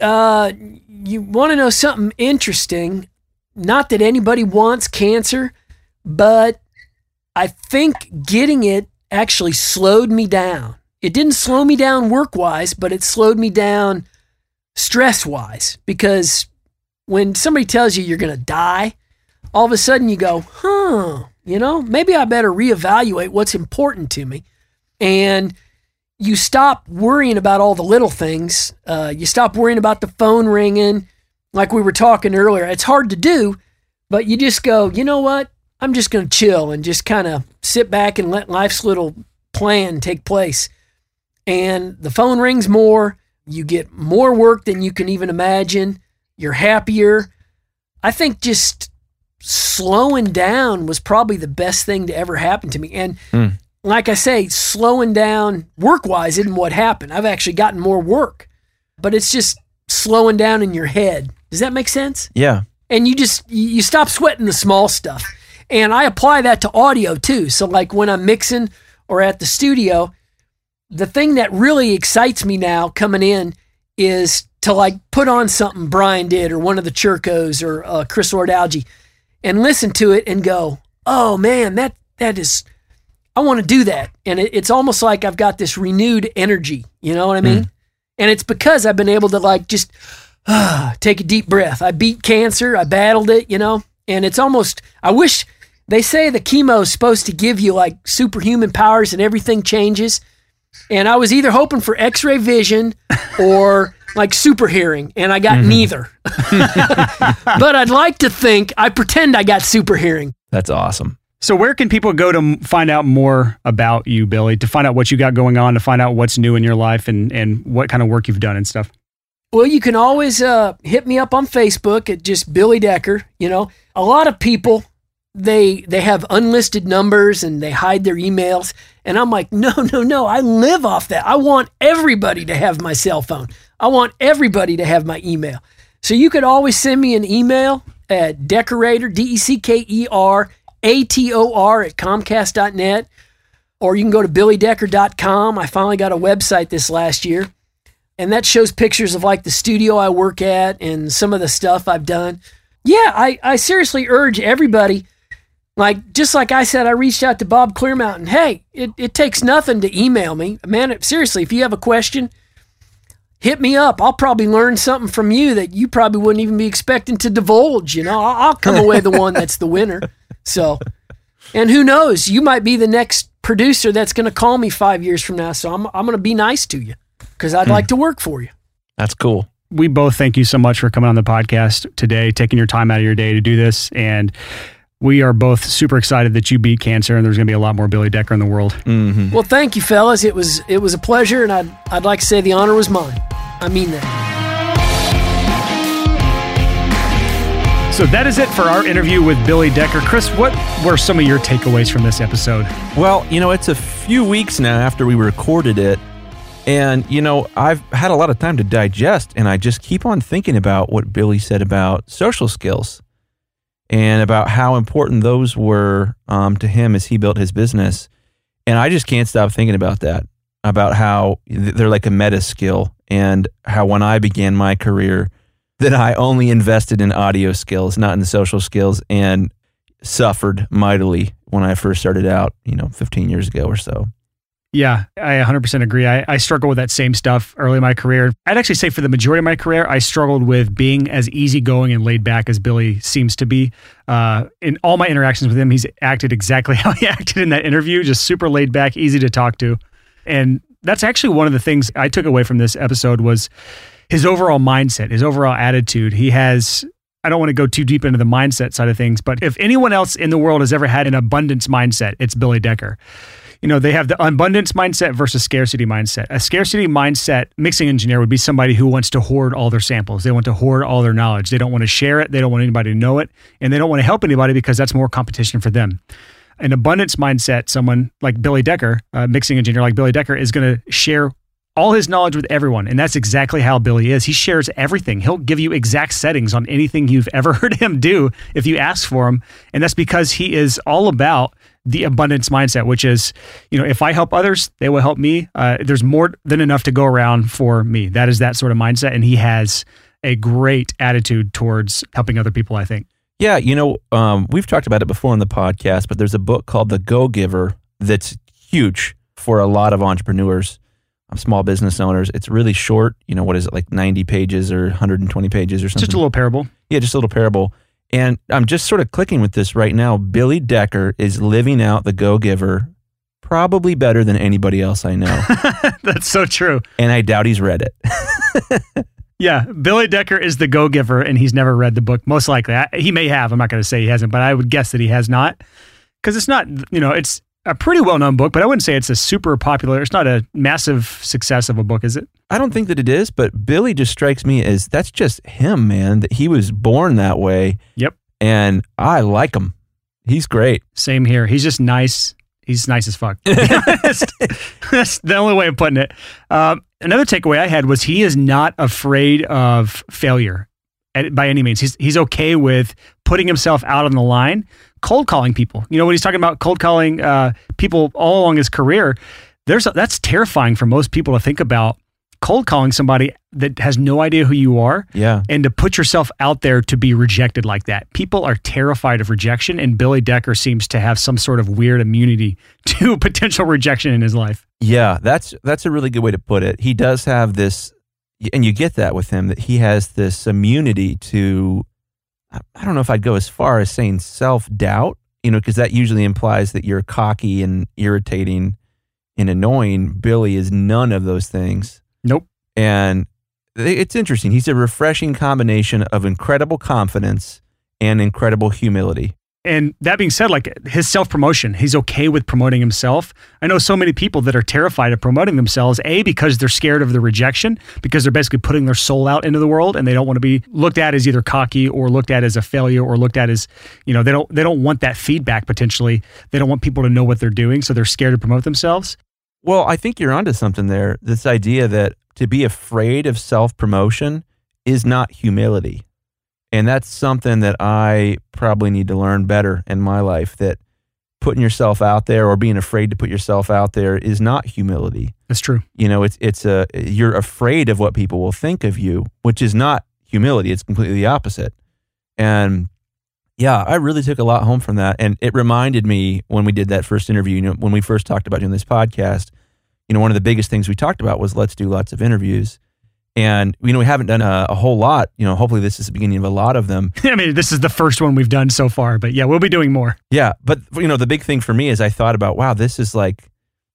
Uh, you want to know something interesting? Not that anybody wants cancer, but I think getting it actually slowed me down. it didn't slow me down work wise, but it slowed me down stress wise because when somebody tells you you're going to die, all of a sudden you go, huh, you know, maybe I better reevaluate what's important to me. And you stop worrying about all the little things. Uh, you stop worrying about the phone ringing. Like we were talking earlier, it's hard to do, but you just go, you know what? I'm just going to chill and just kind of sit back and let life's little plan take place. And the phone rings more. You get more work than you can even imagine. You're happier. I think just slowing down was probably the best thing to ever happen to me. And Mm. like I say, slowing down work wise isn't what happened. I've actually gotten more work, but it's just slowing down in your head. Does that make sense? Yeah. and you just you stop sweating the small stuff and i apply that to audio too so like when i'm mixing or at the studio the thing that really excites me now coming in is to like put on something brian did or one of the Churcos or uh, Chris Lord-Alge and listen to it and go oh man that that is i want to do that and it, it's almost like i've got this renewed energy you know what i mean hmm. and it's because i've been able to like just take a deep breath. I beat cancer. I battled it, you know, and it's almost, I wish they say the chemo is supposed to give you like superhuman powers and everything changes. And I was either hoping for x ray vision or like super hearing, and I got neither. but I'd like to think I pretend I got super hearing. That's awesome. So, where can people go to find out more about you, Billy? To find out what you got going on, to find out what's new in your life, and and what kind of work you've done and stuff. Well, you can always uh, hit me up on Facebook at just Billy Decker. You know, a lot of people they they have unlisted numbers and they hide their emails, and I'm like, no, no, no. I live off that. I want everybody to have my cell phone. I want everybody to have my email. So you could always send me an email at deckerator d e c k e r a t o r at comcast.net, or you can go to billydecker.com. I finally got a website this last year and that shows pictures of like the studio I work at and some of the stuff I've done. Yeah, I, I seriously urge everybody, like just like I said, I reached out to Bob Clearmountain. Hey, it, it takes nothing to email me. Man, seriously, if you have a question, hit me up. I'll probably learn something from you that you probably wouldn't even be expecting to divulge. You know, I'll, I'll come away the one that's the winner. So, and who knows, you might be the next producer that's going to call me five years from now. So I'm, I'm going to be nice to you because I'd hmm. like to work for you. That's cool. we both thank you so much for coming on the podcast today, taking your time out of your day to do this. And we are both super excited that you beat cancer and there's going to be a lot more Billy Decker in the world. hmm Well, thank you, fellas. It was it was a pleasure, and I'd I'd like to say the honor was mine. I mean that. So that is it for our interview with Billy Decker. Chris, what were some of your takeaways from this episode? Well, you know, it's a few weeks now after we recorded it. And, you know, I've had a lot of time to digest, and I just keep on thinking about what Billy said about social skills and about how important those were um, to him as he built his business. And I just can't stop thinking about that, about how they're like a meta skill, and how when I began my career, that I only invested in audio skills, not in social skills, and suffered mightily when I first started out, you know, 15 years ago or so. Yeah, I 100% agree. I, I struggle with that same stuff early in my career. I'd actually say for the majority of my career, I struggled with being as easygoing and laid back as Billy seems to be. Uh, in all my interactions with him, he's acted exactly how he acted in that interview, just super laid back, easy to talk to. And that's actually one of the things I took away from this episode was his overall mindset, his overall attitude. He has I don't want to go too deep into the mindset side of things, but if anyone else in the world has ever had an abundance mindset, it's Billy Decker. You know, they have the abundance mindset versus scarcity mindset. A scarcity mindset mixing engineer would be somebody who wants to hoard all their samples. They want to hoard all their knowledge. They don't want to share it. They don't want anybody to know it. And they don't want to help anybody because that's more competition for them. An abundance mindset, someone like Billy Decker, a mixing engineer like Billy Decker, is going to share all his knowledge with everyone. And that's exactly how Billy is. He shares everything. He'll give you exact settings on anything you've ever heard him do if you ask for him. And that's because he is all about the abundance mindset, which is, you know, if I help others, they will help me. Uh, there's more than enough to go around for me. That is that sort of mindset. And he has a great attitude towards helping other people, I think. Yeah, you know, um, we've talked about it before on the podcast, but there's a book called The Go Giver that's huge for a lot of entrepreneurs. um, small business owners. It's really short. You know, what is it like 90 pages or 120 pages or something? Just a little parable. Yeah, just a little parable. And I'm just sort of clicking with this right now. Billy Decker is living out the Go Giver probably better than anybody else I know. That's so true. and I doubt he's read it. Yeah, Billy Decker is the go giver, and he's never read the book. Most likely, I, he may have. I'm not going to say he hasn't, but I would guess that he has not, because it's not. You know, it's a pretty well known book, but I wouldn't say it's a super popular. It's not a massive success of a book, is it? I don't think that it is, but Billy just strikes me as that's just him, man. That he was born that way. Yep. And I like him. He's great. Same here. He's just nice. He's nice as fuck. That's that's the only way of putting it. Um, another takeaway I had was he is not afraid of failure by any means. He's he's okay with putting himself out on the line, cold calling people. You know when he's talking about cold calling uh, people all along his career. There's a, that's terrifying for most people to think about. Cold calling somebody that has no idea who you are Yeah. and to put yourself out there to be rejected like that. People are terrified of rejection, and Billy Decker seems to have some sort of weird immunity to potential rejection in his life. Yeah, that's that's a really good way to put it. He does have this, and you get that with him that he has this immunity to. I don't know if I'd go as far as saying self doubt, you know, because that usually implies that you're cocky and irritating and annoying. Billy is none of those things, Nope. and it's interesting. He's a refreshing combination of incredible confidence and incredible humility. And that being said, like his self promotion, he's okay with promoting himself. I know so many people that are terrified of promoting themselves, A, because they're scared of the rejection, because they're basically putting their soul out into the world and they don't want to be looked at as either cocky or looked at as a failure or looked at as, you know, they don't they don't want that feedback potentially. They don't want people to know what they're doing, so they're scared to promote themselves. Well, I think you're onto something there. This idea that to be afraid of self promotion is not humility. And that's something that I probably need to learn better in my life that putting yourself out there or being afraid to put yourself out there is not humility. That's true. You know, it's it's a you're afraid of what people will think of you, which is not humility. It's completely the opposite. And yeah, I really took a lot home from that. And it reminded me when we did that first interview, you know, when we first talked about doing this podcast, you know, one of the biggest things we talked about was let's do lots of interviews. And, you know, we haven't done a, a whole lot. You know, hopefully this is the beginning of a lot of them. I mean, this is the first one we've done so far, but yeah, we'll be doing more. Yeah. But, you know, the big thing for me is I thought about, wow, this is like,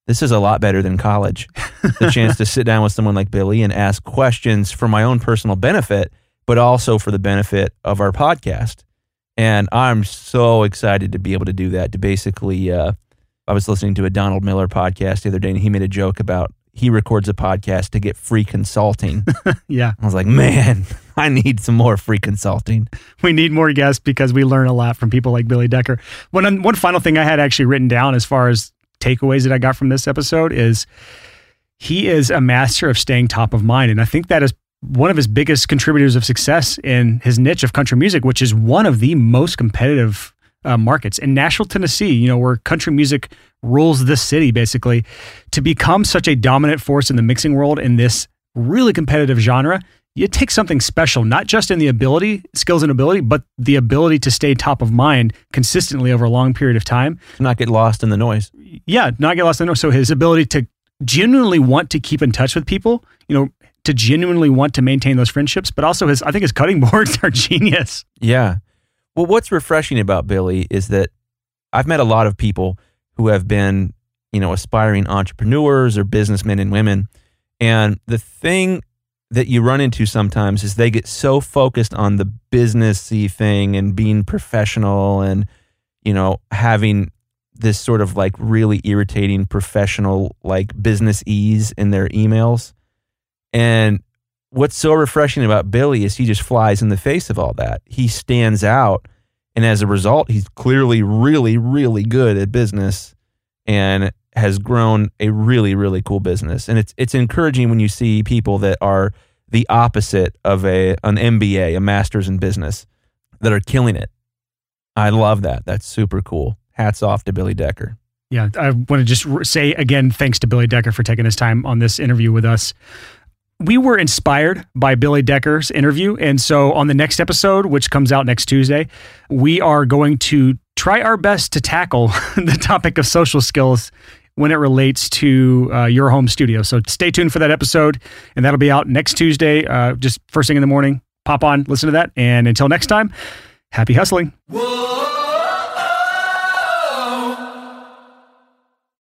this is a lot better than college. the chance to sit down with someone like Billy and ask questions for my own personal benefit, but also for the benefit of our podcast. And I'm so excited to be able to do that. To basically, uh, I was listening to a Donald Miller podcast the other day, and he made a joke about he records a podcast to get free consulting. Yeah, I was like, man, I need some more free consulting. we need more guests because we learn a lot from people like Billy Decker. One one final thing I had actually written down as far as takeaways that I got from this episode is he is a master of staying top of mind, and I think that is one of his biggest contributors of success in his niche of country music, which is one of the most competitive uh, markets in Nashville, Tennessee. You know, where country music rules the city, basically. To become such a dominant force in the mixing world in this really competitive genre, it takes something special, not just in the ability, skills and ability, but the ability to stay top of mind consistently over a long period of time. Not get lost in the noise. Yeah, not get lost in the noise. So his ability to genuinely want to keep in touch with people, you know, to genuinely want to maintain those friendships, but also his, I think his cutting boards are genius. Yeah. Well, what's refreshing about Billy is that I've met a lot of people who have been, you know, aspiring entrepreneurs or businessmen and women. And the thing that you run into sometimes is they get so focused on the businessy thing and being professional and, you know, having this sort of like really irritating professional like business ease in their emails. And what's so refreshing about Billy is he just flies in the face of all that. He stands out. And as a result, he's clearly really, really good at business and has grown a really, really cool business. And it's it's encouraging when you see people that are the opposite of a an MBA, a master's in business, that are killing it. I love that. That's super cool. Hats off to Billy Decker. Yeah, I want to just say again, thanks to Billy Decker for taking his time on this interview with us. We were inspired by Billy Decker's interview. And so on the next episode, which comes out next Tuesday, we are going to try our best to tackle the topic of social skills when it relates to uh, your home studio. So stay tuned for that episode, and that'll be out next Tuesday, uh, just first thing in the morning. Pop on, listen to that. And until next time, happy hustling. Whoa.